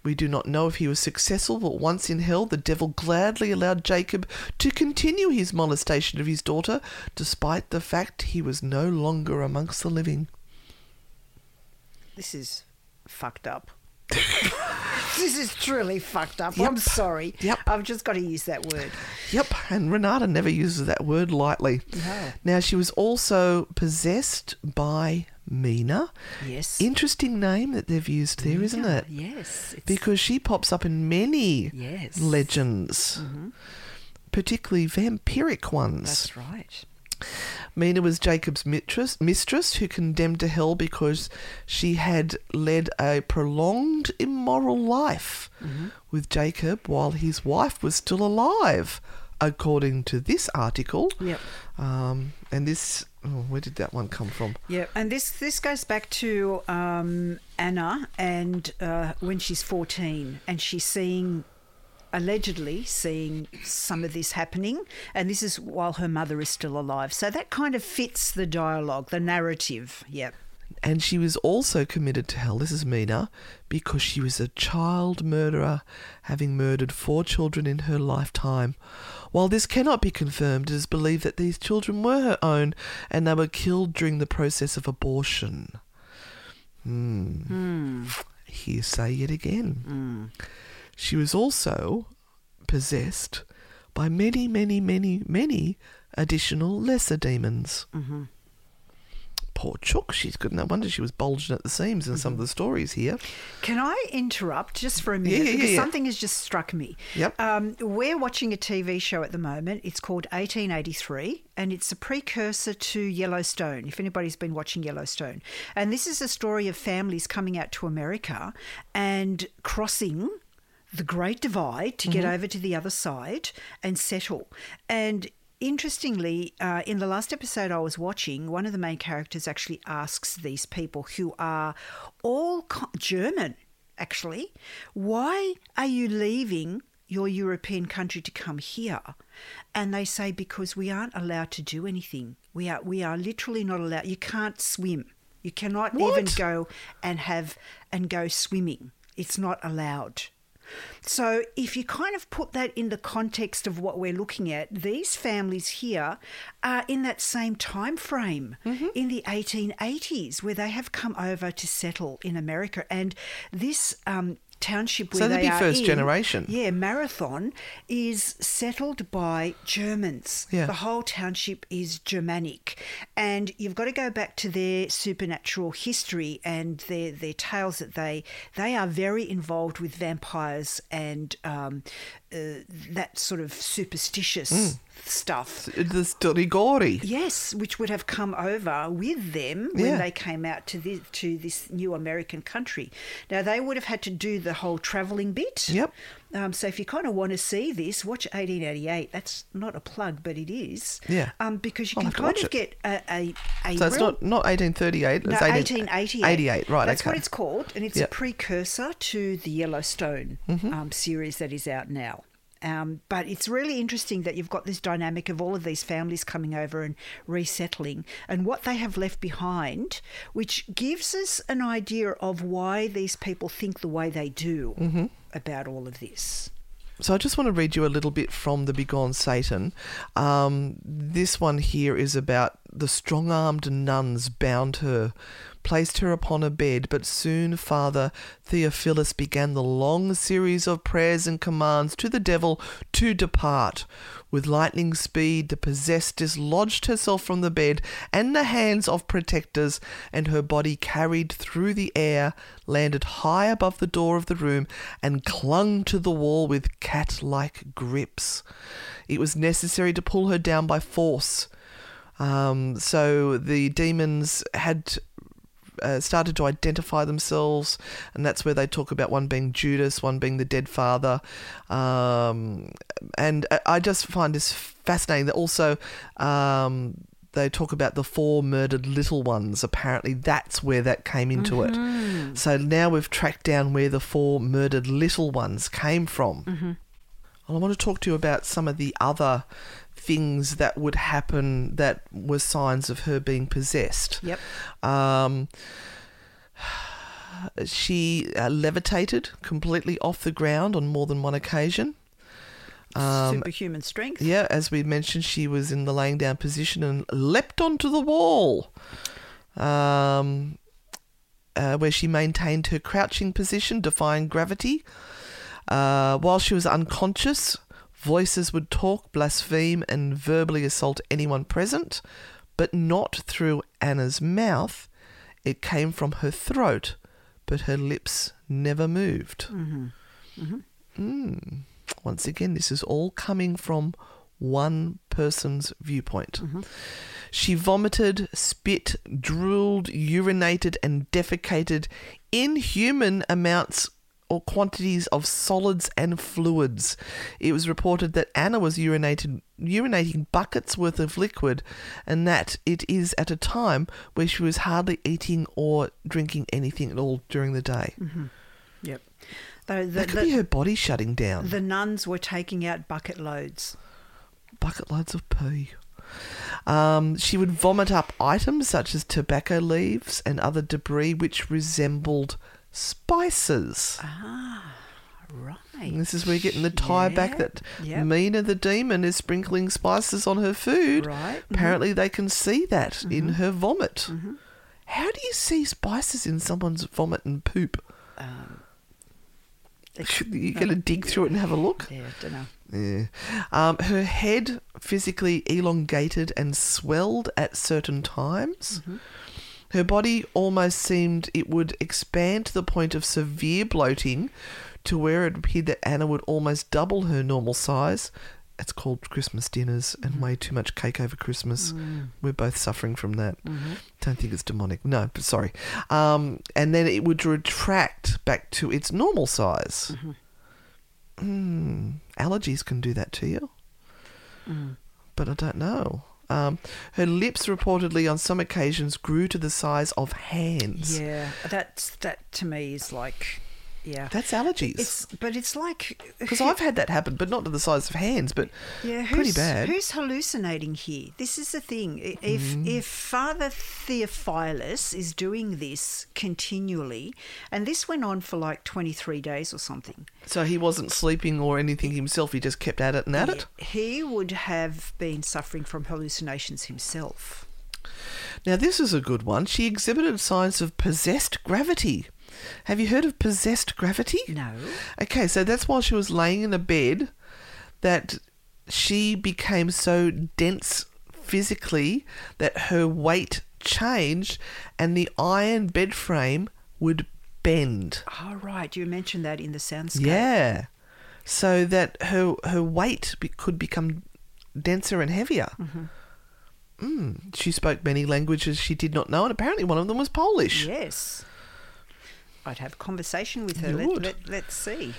S2: We do not know if he was successful, but once in hell, the devil gladly allowed Jacob to continue his molestation of his daughter, despite the fact he was no longer amongst the living.
S3: This is fucked up. this is truly fucked up.
S2: Yep.
S3: I'm sorry.
S2: Yep.
S3: I've just got to use that word.
S2: Yep, and Renata never uses that word lightly.
S3: No.
S2: Now, she was also possessed by Mina.
S3: Yes.
S2: Interesting name that they've used there, isn't it?
S3: Yes.
S2: Because she pops up in many
S3: Yes.
S2: legends, mm-hmm. particularly vampiric ones.
S3: that's right.
S2: Mina was Jacob's mistress, mistress who condemned to hell because she had led a prolonged immoral life
S3: Mm-hmm.
S2: with Jacob while his wife was still alive, according to this article.
S3: Yep.
S2: Um, and this, oh, where did that one come from?
S3: Yeah, and this this goes back to um, Anna and uh, when she's fourteen and she's seeing allegedly seeing some of this happening, and this is while her mother is still alive. So that kind of fits the dialogue, the narrative. Yep.
S2: And she was also committed to hell, this is Mina, because she was a child murderer, having murdered four children in her lifetime. While this cannot be confirmed, it is believed that these children were her own and they were killed during the process of abortion. Hmm. Hearsay yet again. She was also possessed by many, many, many, many additional lesser demons. Poor Chook, she's good. No wonder she was bulging at the seams in some of the stories here.
S3: Can I interrupt just for a minute?
S2: yeah,
S3: because
S2: yeah.
S3: something has just struck me.
S2: Yep.
S3: Um, we're watching a TV show at the moment. It's called 1883, and it's a precursor to Yellowstone, if anybody's been watching Yellowstone. And this is a story of families coming out to America and crossing the Great Divide to get over to the other side and settle. And Interestingly, uh, in the last episode I was watching, one of the main characters actually asks these people who are all co- German, actually, why are you leaving your European country to come here? And they say because we aren't allowed to do anything. We are we are literally not allowed. You can't swim. You cannot even go and have and go swimming. It's not allowed. So, if you kind of put that in the context of what we're looking at, these families here are in that same time frame in the 1880s where they have come over to settle in America. And this um, township where
S2: So they'd
S3: they
S2: be
S3: are
S2: first
S3: in-
S2: generation.
S3: Yeah, Marathon is settled by Germans.
S2: Yeah.
S3: The whole township is Germanic. And you've got to go back to their supernatural history and their, their tales that they they are very involved with vampires and um, uh, that sort of superstitious
S2: Mm.
S3: stuff.
S2: The Storigori.
S3: Yes, which would have come over with them when
S2: Yeah.
S3: they came out to this to this new American country. Now they would have had to do the whole travelling bit.
S2: Yep.
S3: Um, so if you kind of want to see this, watch 1888. That's not a plug, but it is.
S2: Yeah.
S3: Um, because you
S2: I'll
S3: can kind of
S2: it.
S3: get a a, a
S2: So it's
S3: real-
S2: not, not 1838,
S3: no,
S2: it's 18,
S3: 1888.
S2: 88, right,
S3: That's
S2: okay.
S3: what it's called, and it's
S2: Yep. Mm-hmm.
S3: a precursor to the Yellowstone um, series that is out now. Um, but it's really interesting that you've got this dynamic of all of these families coming over and resettling and what they have left behind, which gives us an idea of why these people think the way they do
S2: Mm-hmm.
S3: about all of this.
S2: So I just want to read you a little bit from the Begone Satan. Um, this one here is about the strong-armed nuns bound her, placed her upon a bed, but soon Father Theophilus began the long series of prayers and commands to the devil to depart. With lightning speed, the possessed dislodged herself from the bed and the hands of protectors, and her body carried through the air, landed high above the door of the room, and clung to the wall with cat like grips. It was necessary to pull her down by force. Um, so the demons had uh, started to identify themselves, and that's where they talk about one being Judas, one being the dead father. Um, and I- just find this fascinating that also um, they talk about the four murdered little ones. Apparently, that's where that came into it. So now we've tracked down where the four murdered little ones came from. Well, I want to talk to you about some of the other things that would happen that were signs of her being possessed.
S3: Yep.
S2: Um, she uh, levitated completely off the ground on more than one occasion. Um,
S3: Superhuman strength.
S2: yeah, as we mentioned, she was in the laying down position and leapt onto the wall, um, uh, where she maintained her crouching position, defying gravity. Uh, while she was unconscious, voices would talk, blaspheme, and verbally assault anyone present, but not through Anna's mouth. It came from her throat, but her lips never moved. mm-hmm mm-hmm Once again, this is all coming from one person's viewpoint. She vomited, spit, drooled, urinated, and defecated inhuman amounts or quantities of solids and fluids. It was reported that Anna was urinated, urinating buckets worth of liquid, and that it is at a time where she was hardly eating or drinking anything at all during the day.
S3: Yep. The, the,
S2: That could be her body shutting down.
S3: the nuns were taking out bucket loads.
S2: bucket loads of pee. Um, she would vomit up items such as tobacco leaves and other debris which resembled spices.
S3: Ah, right.
S2: And this is where you're getting the tie back that
S3: yep.
S2: Mina the demon is sprinkling spices on her food.
S3: Right, mhm.
S2: Apparently, they can see that in her vomit. How do you see spices in someone's vomit and poop? You're going to dig through it and have a look?
S3: Yeah, I don't know.
S2: Yeah. Um, her head physically elongated and swelled at certain times. Her body almost seemed it would expand to the point of severe bloating to where it appeared that Anna would almost double her normal size. It's called Christmas dinners and mm-hmm. way too much cake over Christmas. Mm. We're both suffering from that. Mm-hmm. Don't think it's demonic. No, but sorry. Um, and then it would retract back to its normal size. Mm, allergies can do that to you. Mm. But I don't know. Um, her lips reportedly on some occasions grew to the size of hands.
S3: Yeah, that's that to me is like, yeah.
S2: That's allergies.
S3: It's but it's like
S2: Because I've had that happen, but not to the size of hands, but
S3: yeah,
S2: pretty
S3: who's,
S2: bad.
S3: Who's hallucinating here? This is the thing. If
S2: Mm-hmm.
S3: if Father Theophilus is doing this continually, and this went on for like twenty three days or something,
S2: So he wasn't sleeping or anything himself, he just kept at it and at it?
S3: he would have been suffering from hallucinations himself.
S2: Now, this is a good one. She exhibited signs of possessed gravity. Have you heard of possessed gravity?
S3: No.
S2: Okay, so that's while she was laying in a bed that she became so dense physically that her weight changed and the iron bed frame would bend.
S3: Oh right, you mentioned that in the soundscape.
S2: Yeah. So that her her weight be, could become denser and heavier. Mm. She spoke many languages she did not know, and apparently one of them was Polish.
S3: Yes. I'd have a conversation with her.
S2: You
S3: Let,
S2: would.
S3: let, let's see.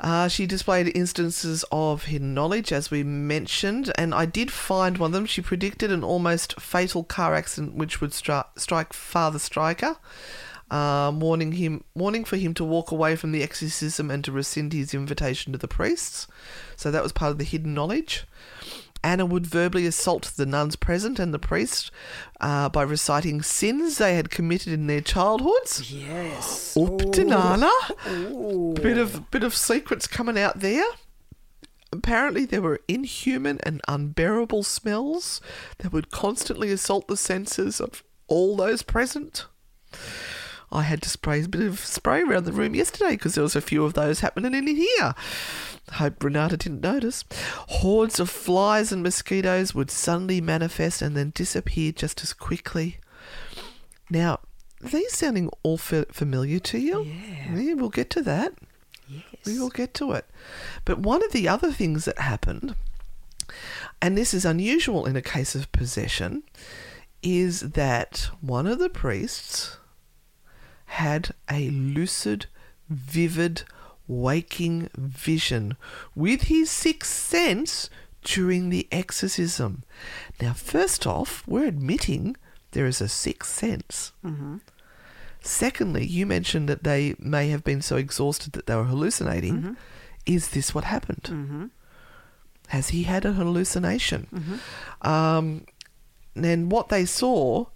S2: Uh, she displayed instances of hidden knowledge, as we mentioned, and I did find one of them. She predicted an almost fatal car accident which would stri- strike Father Steiger, um, warning him, warning for him to walk away from the exorcism and to rescind his invitation to the priests. So that was part of the hidden knowledge. Anna would verbally assault the nuns present and the priest uh, by reciting sins they had committed in their childhoods.
S3: Yes.
S2: Uptanana. Bit of bit of secrets coming out there. Apparently, there were inhuman and unbearable smells that would constantly assault the senses of all those present. I had to spray a bit of spray around the room yesterday because there was a few of those happening in here. Hope Renata didn't notice. Hordes of flies and mosquitoes would suddenly manifest and then disappear just as quickly. Now, these sounding all fa- familiar to you? Yeah. we'll get to that.
S3: Yes.
S2: We will get to it. But one of the other things that happened, and this is unusual in a case of possession, is that one of the priests had a lucid, vivid, waking vision with his sixth sense during the exorcism. Now, first off, we're admitting there is a sixth sense. Mm-hmm. Secondly, you mentioned that they may have been so exhausted that they were hallucinating. Mm-hmm. Is this what happened? Mm-hmm. Has he had a hallucination? Um, and what they saw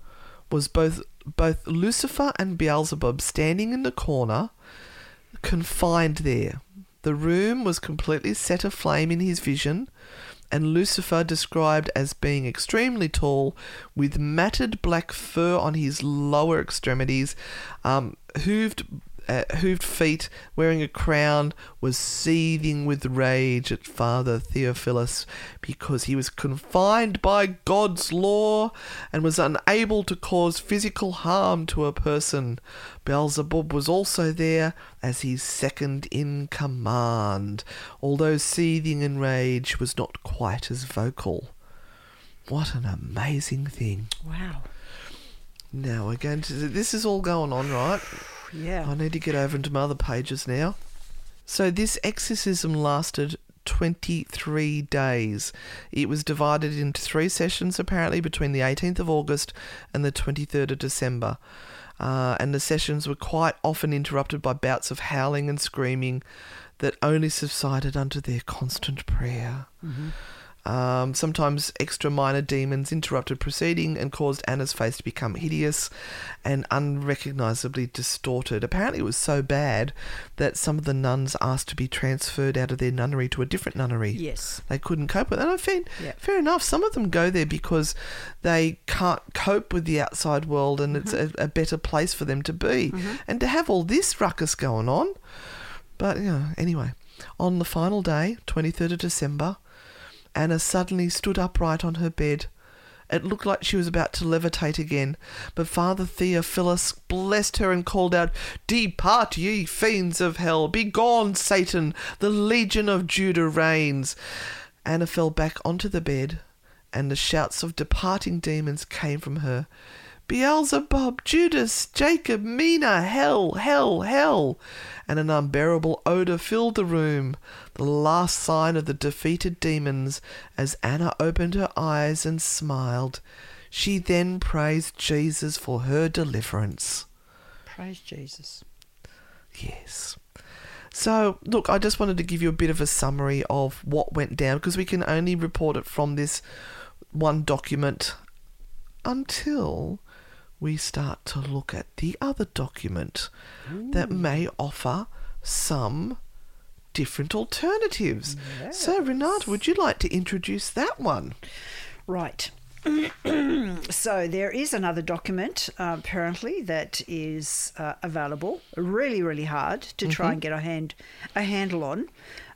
S2: was both both Lucifer and Beelzebub standing in the corner, confined there. The room was completely set aflame in his vision, and Lucifer described as being extremely tall, with matted black fur on his lower extremities, um, hooved. Uh, hooved feet, wearing a crown, was seething with rage at Father Theophilus because he was confined by God's law and was unable to cause physical harm to a person. Beelzebub was also there as his second in command, although seething in rage was not quite as vocal. What an amazing thing.
S3: Wow.
S2: Now we're going to. This is all going on, right?
S3: Yeah.
S2: I need to get over into my other pages now. So this exorcism lasted 23 days. It was divided into three sessions apparently between the 18th of August and the 23rd of December. uh, and the sessions were quite often interrupted by bouts of howling and screaming that only subsided under their constant prayer. Um, sometimes extra minor demons interrupted proceeding and caused Anna's face to become hideous and unrecognizably distorted. Apparently, it was so bad that some of the nuns asked to be transferred out of their nunnery to a different nunnery.
S3: Yes.
S2: They couldn't cope with it. And I think,
S3: Yeah.
S2: fair enough, some of them go there because they can't cope with the outside world and it's
S3: Mm-hmm.
S2: a, a better place for them to be. And to have all this ruckus going on. But, you know, anyway, on the final day, 23rd of December, Anna suddenly stood upright on her bed. It looked like she was about to levitate again, but Father Theophilus blessed her and called out, Depart, ye fiends of hell! Begone, Satan! The Lion of Judah reigns! Anna fell back onto the bed, and the shouts of departing demons came from her. Beelzebub, Judas, Jacob, Mina, hell, hell, hell! And an unbearable odour filled the room, the last sign of the defeated demons, as Anna opened her eyes and smiled. She then praised Jesus for her deliverance.
S3: Praise Jesus.
S2: Yes. So, look, I just wanted to give you a bit of a summary of what went down because we can only report it from this one document until we start to look at the other document that may offer some different alternatives. So, Renata, would you like to introduce that one?
S3: Right. so there is another document uh, apparently that is uh, available. Really, really hard to try and get a hand a handle on.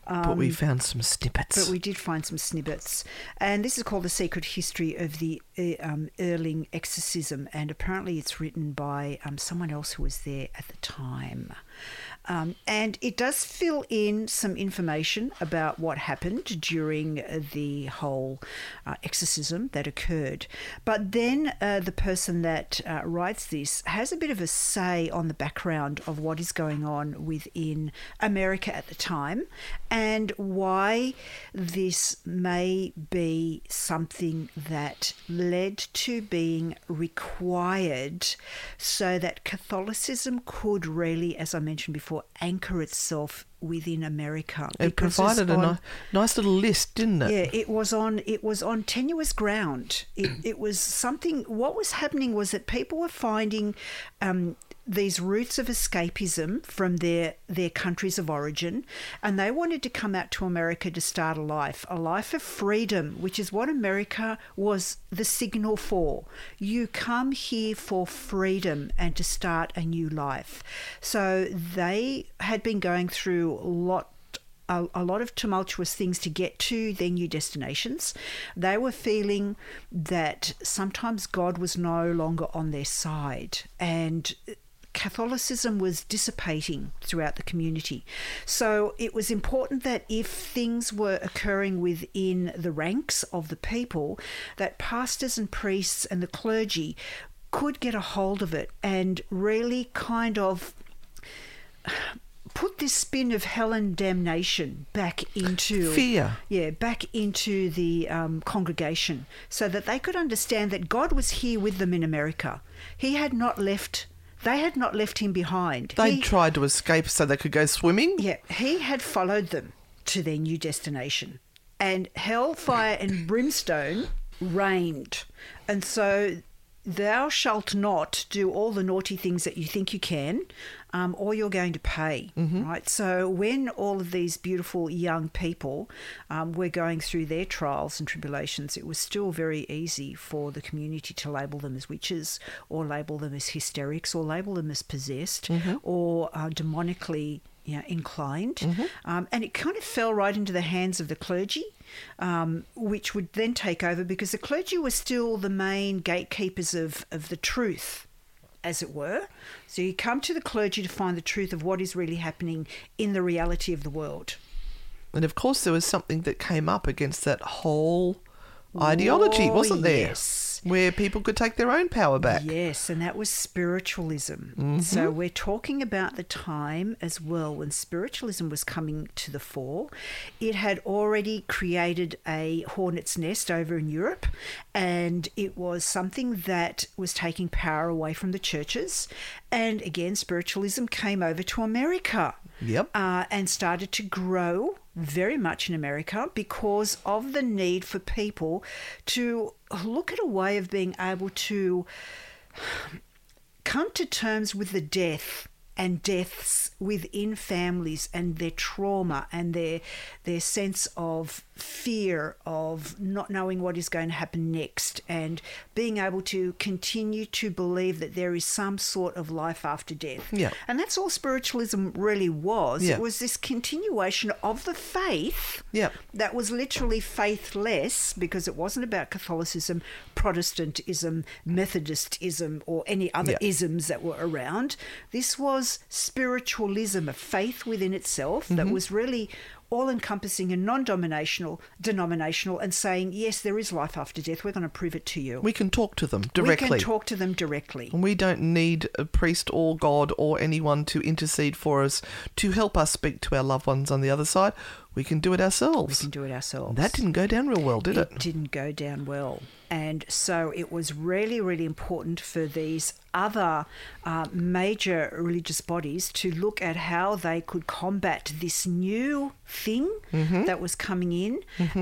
S2: but we found some snippets.
S3: Um, But we did find some snippets. And this is called The Secret History of the um, Earling Exorcism. And apparently it's written by um, someone else who was there at the time. Um, and it does fill in some information about what happened during uh, the whole uh, exorcism that occurred. But then uh, the person that uh, writes this has a bit of a say on the background of what is going on within America at the time and why this may be something that led to being required so that Catholicism could really, as I mentioned before, anchor itself within America.
S2: it provided a
S3: on-
S2: ni- nice little list, didn't it?
S3: yeah, it was on it was on tenuous ground. It it was something. What was happening was that people were finding um, these roots of escapism from their their countries of origin, and they wanted to come out to America to start a life, a life of freedom, which is what America was the signal for. You come here for freedom and to start a new life. So they had been going through a lot a, a lot of tumultuous things to get to their new destinations. They were feeling that sometimes God was no longer on their side and Catholicism was dissipating throughout the community. So it was important that if things were occurring within the ranks of the people, that pastors and priests and the clergy could get a hold of it and really kind of put this spin of hell and damnation back into
S2: Fear.
S3: yeah back into the um, congregation so that they could understand that god was here with them in america he had not left they had not left him behind
S2: They
S3: He-
S2: tried to escape so they could go swimming.
S3: yeah, he had followed them to their new destination, and hellfire and brimstone reigned. And so, thou shalt not do all the naughty things that you think you can, um, or you're going to pay. Right. So, when all of these beautiful young people um, were going through their trials and tribulations, it was still very easy for the community to label them as witches, or label them as hysterics, or label them as possessed, or uh, demonically you know, inclined. Um, and it kind of fell right into the hands of the clergy, um, which would then take over because the clergy were still the main gatekeepers of, of the truth, as it were. So you come to the clergy to find the truth of what is really happening in the reality of the world.
S2: And of course, there was something that came up against that whole ideology,
S3: Oh,
S2: wasn't there?
S3: yes.
S2: Where people could take their own power back.
S3: Yes, and that was spiritualism. So we're talking about the time as well when spiritualism was coming to the fore. It had already created a hornet's nest over in Europe, and it was something that was taking power away from the churches. And again, spiritualism came over to America
S2: Yep.
S3: uh, and started to grow very much in America because of the need for people to look at a way of being able to come to terms with the death and deaths within families and their trauma and their their sense of fear of not knowing what is going to happen next and being able to continue to believe that there is some sort of life after death.
S2: Yeah.
S3: And that's all spiritualism really was.
S2: Yeah.
S3: It was this continuation of the faith
S2: Yeah.
S3: that was literally faithless because it wasn't about Catholicism, Protestantism, Methodistism, or any other
S2: Yeah.
S3: isms that were around. This was spiritualism, a faith within itself that
S2: Mm-hmm.
S3: was really all encompassing and non dominational, denominational, and saying, yes, there is life after death. We're going to prove it to you.
S2: We can talk to them directly.
S3: We can talk to them directly.
S2: And we don't need a priest or God or anyone to intercede for us to help us speak to our loved ones on the other side. We can do it ourselves.
S3: We can do it ourselves.
S2: That didn't go down real well, did it?
S3: it didn't go down well. And so it was really, really important for these other uh, major religious bodies to look at how they could combat this new thing that was coming in.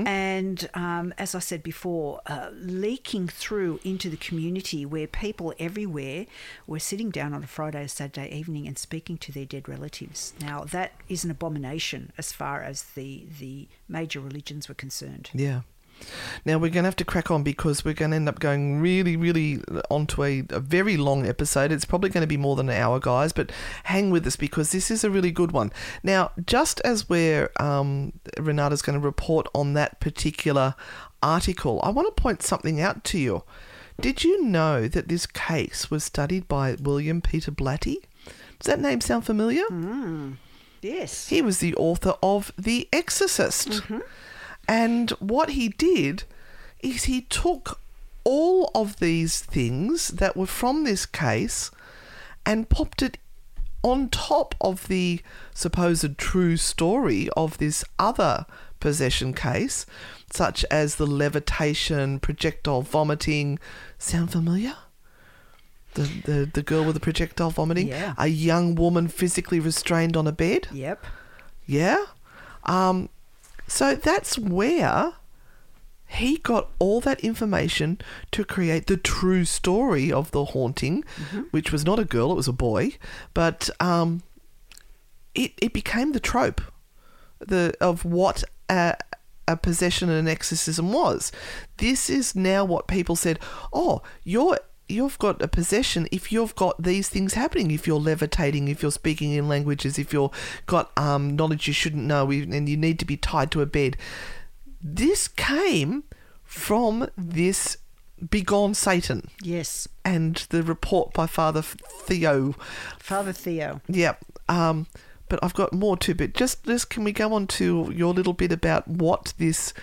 S3: And um, as I said before, uh, leaking through into the community where people everywhere were sitting down on a Friday or Saturday evening and speaking to their dead relatives. Now, that is an abomination as far as the, the major religions were concerned.
S2: Yeah. Now we're going to have to crack on because we're going to end up going really, really onto a, a very long episode. It's probably going to be more than an hour, guys, but hang with us because this is a really good one. Now, just as we're, um, Renata's going to report on that particular article, I want to point something out to you. Did you know that this case was studied by William Peter Blatty? Does that name sound familiar?
S3: Yes.
S2: He was the author of The Exorcist. Mm-hmm. And what he did is he took all of these things that were from this case and popped it on top of the supposed true story of this other possession case, such as the levitation, projectile vomiting. Sound familiar? The, the, the girl with the projectile vomiting?
S3: Yeah.
S2: A young woman physically restrained on a bed?
S3: Yep.
S2: Yeah. Um, so that's where he got all that information to create the true story of the haunting, which was not a girl, it was a boy. But um, it, it became the trope the of what a, a possession and an exorcism was. This is now what people said, oh, you're you've got a possession if you've got these things happening if you're levitating if you're speaking in languages if you've got um, knowledge you shouldn't know and you need to be tied to a bed this came from this begone satan
S3: Yes.
S2: and the report by father theo
S3: Father Theo.
S2: yeah um, but i've got more too but just just can we go on to your little bit about what this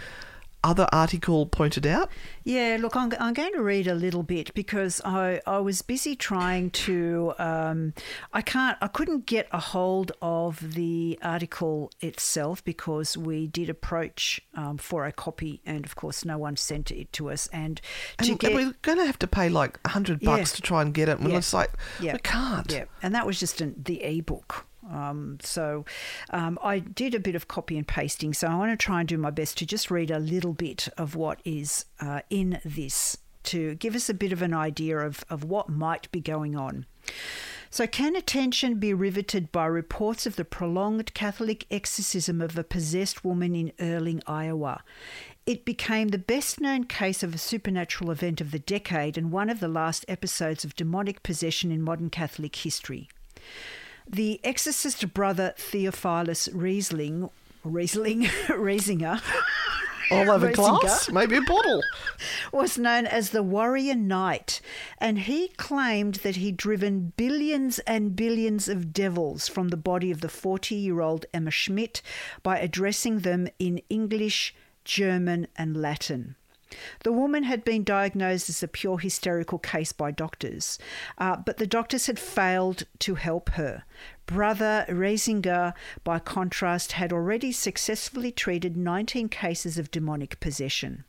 S2: other article pointed out
S3: Yeah, look, I'm, I'm going to read a little bit because I, I was busy trying to. Um, I can't, I couldn't get a hold of the article itself because we did approach um, for a copy, and of course, no one sent it to us. And to
S2: and
S3: get,
S2: we're going to have to pay like a hundred
S3: Yeah.
S2: bucks to try and get it and
S3: Yeah.
S2: it's like
S3: Yeah.
S2: we can't
S3: Yeah, and that was just an, the ebook. Um, so um, I did a bit of copy and pasting. So I want to try and do my best to just read a little bit of what is uh, in this to give us a bit of an idea of, of what might be going on. So, can attention be riveted by reports of the prolonged Catholic exorcism of a possessed woman in Earling, Iowa? It became the best known case of a supernatural event of the decade and one of the last episodes of demonic possession in modern Catholic history. The exorcist brother Theophilus Riesling, Riesling, Riesinger,
S2: all over glass maybe a bottle
S3: was known as the Warrior Knight, and he claimed that he'd driven billions and billions of devils from the body of the 40 year old Emma Schmidt by addressing them in English, German, and Latin. The woman had been diagnosed as a pure hysterical case by doctors, uh, but the doctors had failed to help her. Brother Riesinger, by contrast, had already successfully treated 19 cases of demonic possession.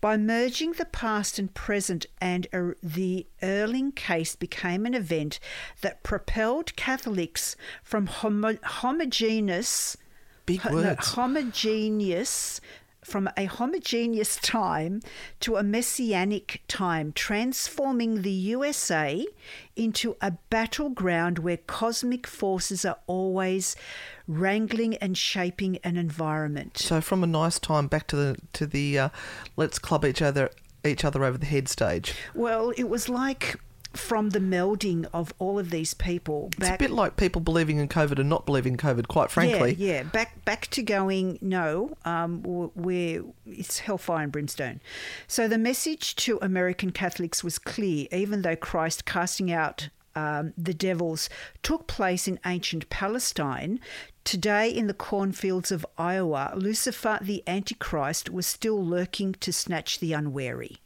S3: By merging the past and present, and uh, the Earling case became an event that propelled Catholics from homo- homogeneous,
S2: Big
S3: no, homogeneous from a homogeneous time to a messianic time, transforming the USA into a battleground where cosmic forces are always wrangling and shaping an environment.
S2: So from a nice time back to the to the uh, let's club each other each other over the head stage.
S3: Well, it was like from the melding of all of these people
S2: It's a bit like people believing in COVID and not believing in COVID. Quite frankly,
S3: Yeah, yeah. Back back to going no, um, where it's hellfire and brimstone. So the message to American Catholics was clear, even though Christ casting out um, the devils took place in ancient Palestine. Today, in the cornfields of Iowa, Lucifer, the Antichrist, was still lurking to snatch the unwary.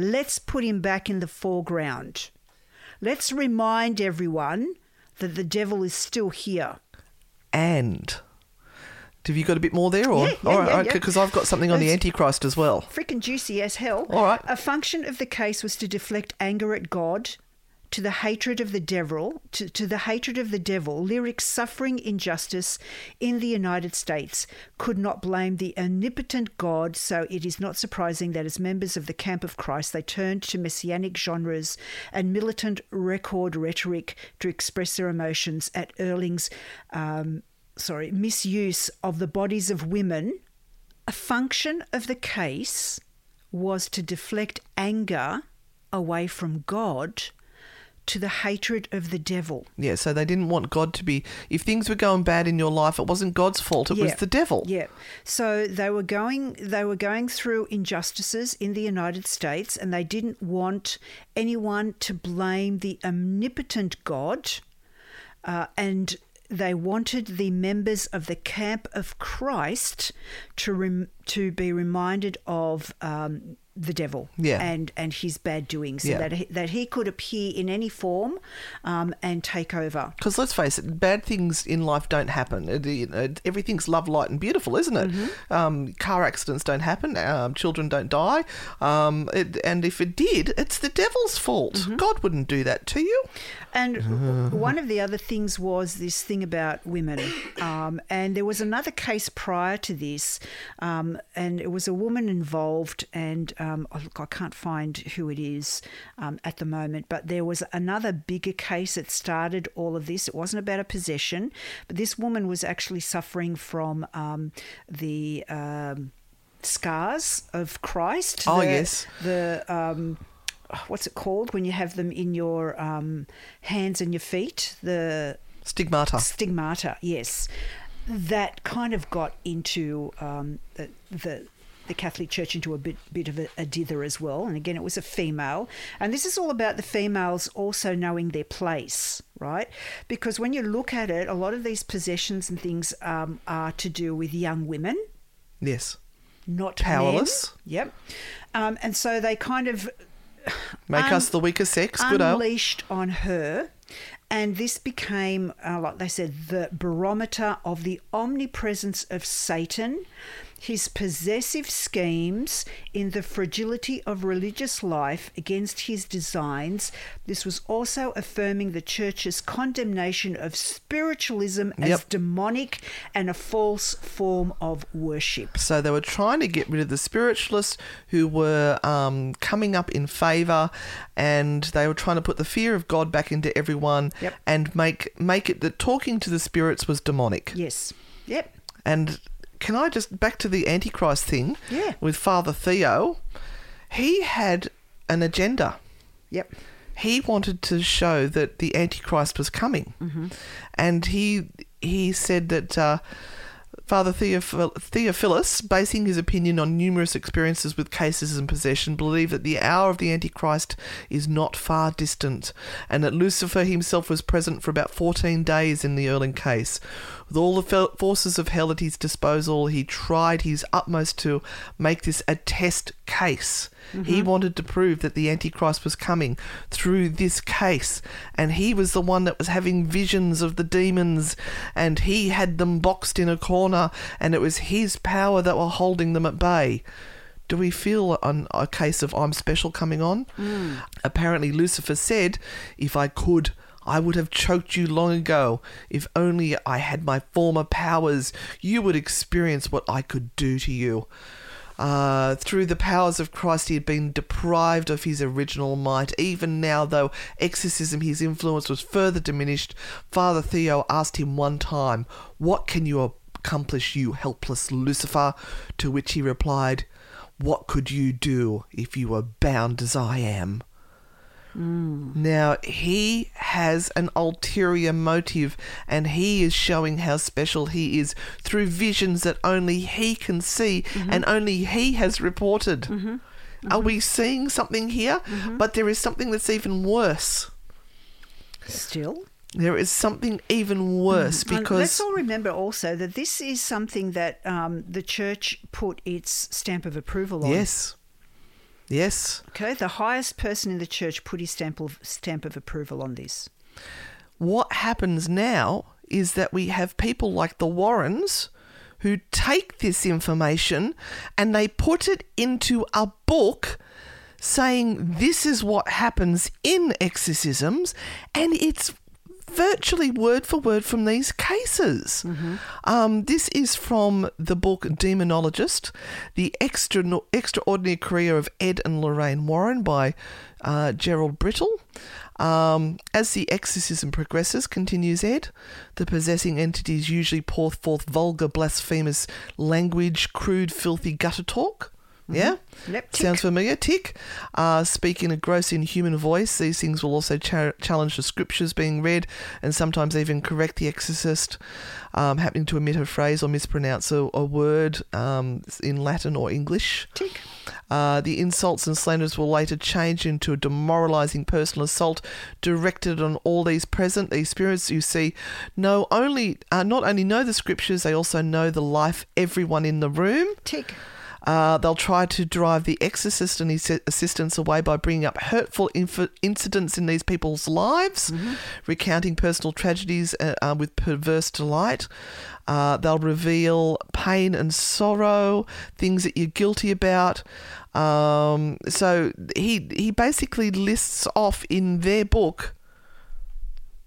S3: Let's put him back in the foreground. Let's remind everyone that the devil is still here.
S2: and have you got a bit more there, or
S3: Yeah, yeah,
S2: all right,
S3: yeah, yeah.
S2: because I've got something on the Antichrist as well.
S3: freaking juicy as hell.
S2: All right.
S3: A function of the case was to deflect anger at God, to the hatred of the devil, to, to the hatred of the devil. Lyrics suffering injustice in the United States could not blame the omnipotent God, so it is not surprising that as members of the camp of Christ, they turned to messianic genres and militant record rhetoric to express their emotions at Earling's. Um, Sorry, misuse of the bodies of women a function of the case was to deflect anger away from God to the hatred of the devil.
S2: Yeah, so they didn't want God to be. If things were going bad in your life, it wasn't God's fault; it was the devil.
S3: Yeah. So they were going they were going through injustices in the United States and they didn't want anyone to blame the omnipotent God uh, and they wanted the members of the camp of Christ to rem- to be reminded of um, the devil
S2: Yeah.
S3: and and his bad doings, so
S2: Yeah.
S3: that he, that he could appear in any form um, and take over.
S2: Because let's face it, bad things in life don't happen. It- you know, everything's love, light, and beautiful, isn't it?
S3: Mm-hmm.
S2: Um, car accidents don't happen. Um, children don't die. Um, it, and if it did, it's the devil's fault.
S3: Mm-hmm.
S2: God wouldn't do that to you.
S3: And one of the other things was this thing about women. Um, and there was another case prior to this, um, and it was a woman involved. And um, look, I can't find who it is um, at the moment, but there was another bigger case that started all of this. It wasn't about a possession, but this woman was actually suffering from um, the. Um, Scars of Christ.
S2: Oh,
S3: the-
S2: yes.
S3: The um, what's it called when you have them in your um, hands and your feet? The
S2: Stigmata.
S3: stigmata, yes. That kind of got into um, the, the the Catholic Church into a bit bit of a, a dither as well. And again, it was a female, and this is all about the females also knowing their place, right? Because when you look at it, a lot of these possessions and things um, are to do with young women
S2: Yes.
S3: not
S2: Powerless.
S3: men. Yep. Um, and so they kind of
S2: Make
S3: Un-
S2: us the weaker sex. Good
S3: unleashed on her. And this became, uh, like they said, the barometer of the omnipresence of Satan, his possessive schemes in the fragility of religious life against his designs. This was also affirming the church's condemnation of spiritualism as
S2: Yep.
S3: demonic and a false form of worship.
S2: So they were trying to get rid of the spiritualists who were um, coming up in favour, and they were trying to put the fear of God back into everyone,
S3: Yep.
S2: and make make it that talking to the spirits was demonic.
S3: Yes. Yep.
S2: And can I just back to the Antichrist thing?
S3: Yeah.
S2: With Father Theo, he had an agenda.
S3: Yep.
S2: He wanted to show that the Antichrist was coming,
S3: Mm-hmm.
S2: and he he said that uh, Father Theophil- Theophilus, basing his opinion on numerous experiences with cases and possession, believed that the hour of the Antichrist is not far distant, and that Lucifer himself was present for about 14 days in the Earling case. With all the forces of hell at his disposal, he tried his utmost to make this a test case. He mm-hmm. wanted to prove that the Antichrist was coming through this case, and he was the one that was having visions of the demons, and he had them boxed in a corner, and it was his power that were holding them at bay. Do we feel an, a case of I'm special coming on? Mm. Apparently, Lucifer said, If I could, I would have choked you long ago. If only I had my former powers, you would experience what I could do to you. Uh, through the powers of Christ, he had been deprived of his original might. Even now, though exorcism, his influence was further diminished, Father Theo asked him one time, What can you accomplish, you helpless Lucifer? To which he replied, What could you do if you were bound as I am? Mm. Now, he has an ulterior motive and he is showing how special he is through visions that only he can see mm-hmm. and only he has reported. Mm-hmm. Are mm-hmm. we seeing something here? But there is something that's even worse.
S3: Still.
S2: There is something even worse mm.
S3: And
S2: because.
S3: let's all remember also that this is something that um, the church put its stamp of approval on.
S2: yes. Yes.
S3: Okay, the highest person in the church put his stamp of, stamp of approval on this.
S2: what happens now is that we have people like the Warrens who take this information and they put it into a book saying this is what happens in exorcisms and it's virtually word for word from these cases. Um, this is from the book Demonologist, the extra, extraordinary career of Ed and Lorraine Warren by uh, Gerald Brittle. Um, as the exorcism progresses, continues Ed, the possessing entities usually pour forth vulgar, blasphemous language, crude, filthy gutter talk. Yeah?
S3: Yep.
S2: Sounds familiar. Tick. Uh, speak in a gross, inhuman voice. These things will also cha- challenge the scriptures being read and sometimes even correct the exorcist, um, happening to omit a phrase or mispronounce a, a word um, in Latin or English.
S3: Tick.
S2: Uh, the insults and slanders will later change into a demoralizing personal assault directed on all these present. These spirits you see know only uh, not only know the scriptures, they also know the life everyone in the room.
S3: Tick.
S2: Uh, they'll try to drive the exorcist and his assistants away by bringing up hurtful inf- incidents in these people's lives, recounting personal tragedies uh, uh, with perverse delight. Uh, they'll reveal pain and sorrow, things that you're guilty about. Um, so he he basically lists off in their book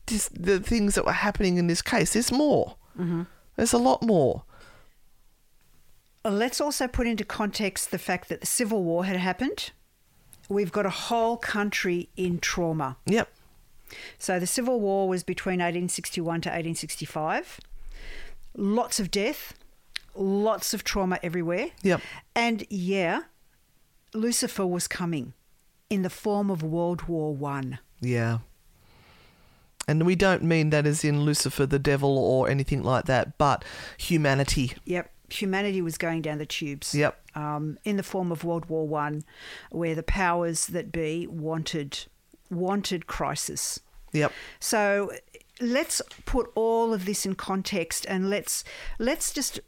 S2: this, the things that were happening in this case. There's more. There's a lot more.
S3: Let's also put into context the fact that the Civil War had happened. We've got a whole country in trauma.
S2: Yep.
S3: So the Civil War was between 1861 to 1865. Lots of death, lots of trauma everywhere.
S2: Yep.
S3: And yeah, Lucifer was coming in the form of World War One.
S2: Yeah. And we don't mean that as in Lucifer the devil or anything like that, but humanity.
S3: Yep. Humanity was going down the tubes.
S2: Yep.
S3: Um, in the form of World War One, where the powers that be wanted wanted crisis.
S2: Yep.
S3: So let's put all of this in context and let's let's just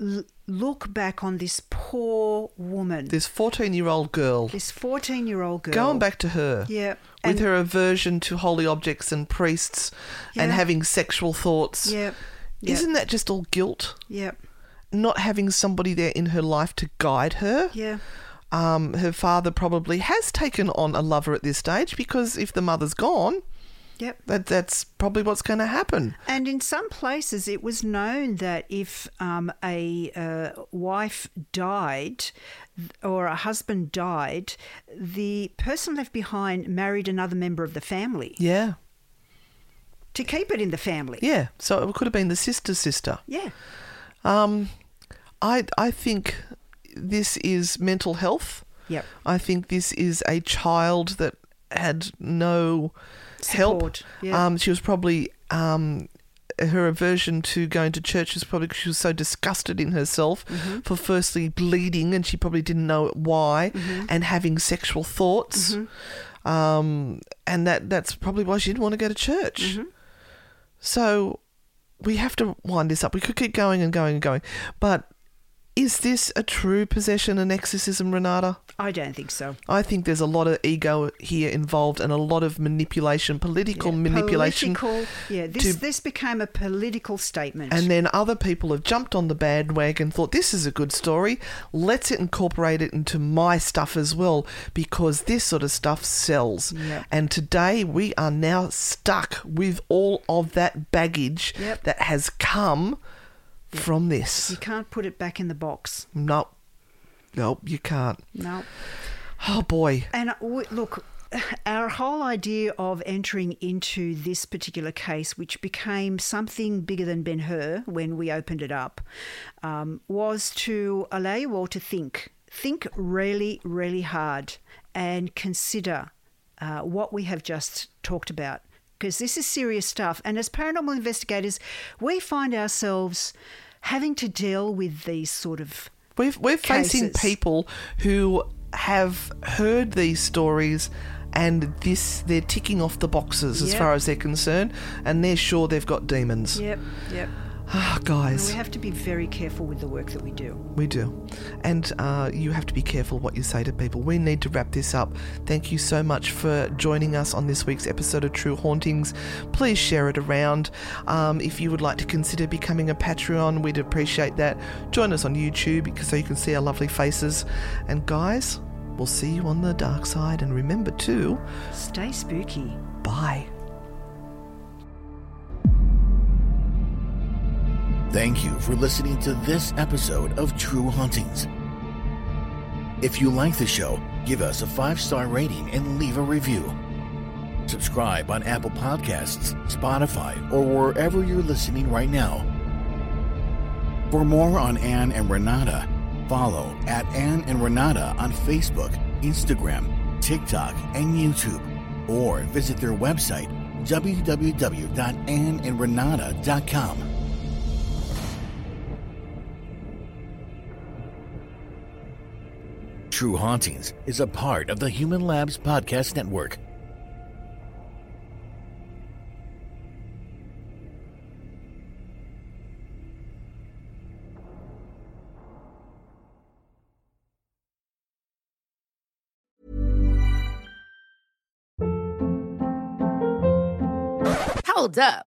S3: l- look back on this poor woman,
S2: This 14 year old girl,
S3: this 14 year old girl.
S2: going back to her.
S3: Yeah.
S2: With
S3: and-
S2: her aversion to holy objects and priests and having sexual thoughts.
S3: Yep. Yep.
S2: Isn't that just all guilt?
S3: Yep.
S2: Not having somebody there in her life to guide her.
S3: Yeah.
S2: Um, her father probably has taken on a lover at this stage because if the mother's gone,
S3: Yep.
S2: that that's probably what's going to happen.
S3: And in some places, it was known that if um, a uh, wife died or a husband died, the person left behind married another member of the family
S2: Yeah.
S3: to keep it in the family.
S2: Yeah. So it could have been the sister's sister.
S3: Yeah.
S2: Um, I I think this is mental health.
S3: Yep.
S2: I think this is a child that had no help.
S3: Yeah.
S2: Um, she was probably um, her aversion to going to church was probably because she was so disgusted in herself
S3: Mm-hmm.
S2: for firstly bleeding and she probably didn't know why
S3: Mm-hmm.
S2: and having sexual thoughts. Um, and that that's probably why she didn't want to go to church.
S3: Mm-hmm.
S2: So we have to wind this up. We could keep going and going and going. But is this a true possession and exorcism, Renata?
S3: I don't think so.
S2: I think there's a lot of ego here involved and a lot of manipulation, political
S3: Yeah,
S2: manipulation.
S3: Political, yeah, this
S2: to-
S3: this became a political statement.
S2: And then other people have jumped on the bandwagon, thought this is a good story. Let's incorporate it into my stuff as well because this sort of stuff sells.
S3: Yep.
S2: And today we are now stuck with all of that baggage
S3: Yep.
S2: that has come from this.
S3: you can't put it back in the box.
S2: Nope. Nope, you can't.
S3: No.
S2: Oh boy.
S3: And uh, w- look, our whole idea of entering into this particular case, which became something bigger than Ben Hur when we opened it up, um, was to allow you all to think. Think really, really hard and consider uh, what we have just talked about. Because this is serious stuff. And as paranormal investigators, we find ourselves having to deal with these sort of
S2: We're, we're facing
S3: cases.
S2: people who have heard these stories and this they're ticking off the boxes as
S3: Yep.
S2: far as they're concerned and they're sure they've got demons.
S3: Yep, yep.
S2: Ah, guys,
S3: we have to be very careful with the work that we do.
S2: we do. And uh, you have to be careful what you say to people. We need to wrap this up. Thank you so much for joining us on this week's episode of True Hauntings. Please share it around. Um, if you would like to consider becoming a Patreon, we'd appreciate that. Join us on YouTube because so you can see our lovely faces. And guys, we'll see you on the dark side. And remember to
S3: Stay spooky.
S2: bye.
S1: Thank you for listening to this episode of True Hauntings. If you like the show, give us a five star rating and leave a review. Subscribe on Apple Podcasts, Spotify, or wherever you're listening right now. For more on Anne and Renata, follow at Anne and Renata on Facebook, Instagram, TikTok, and YouTube, or visit their website www.anneandrenata.com. True Hauntings is a part of the Human Labs Podcast Network.
S7: Hold up.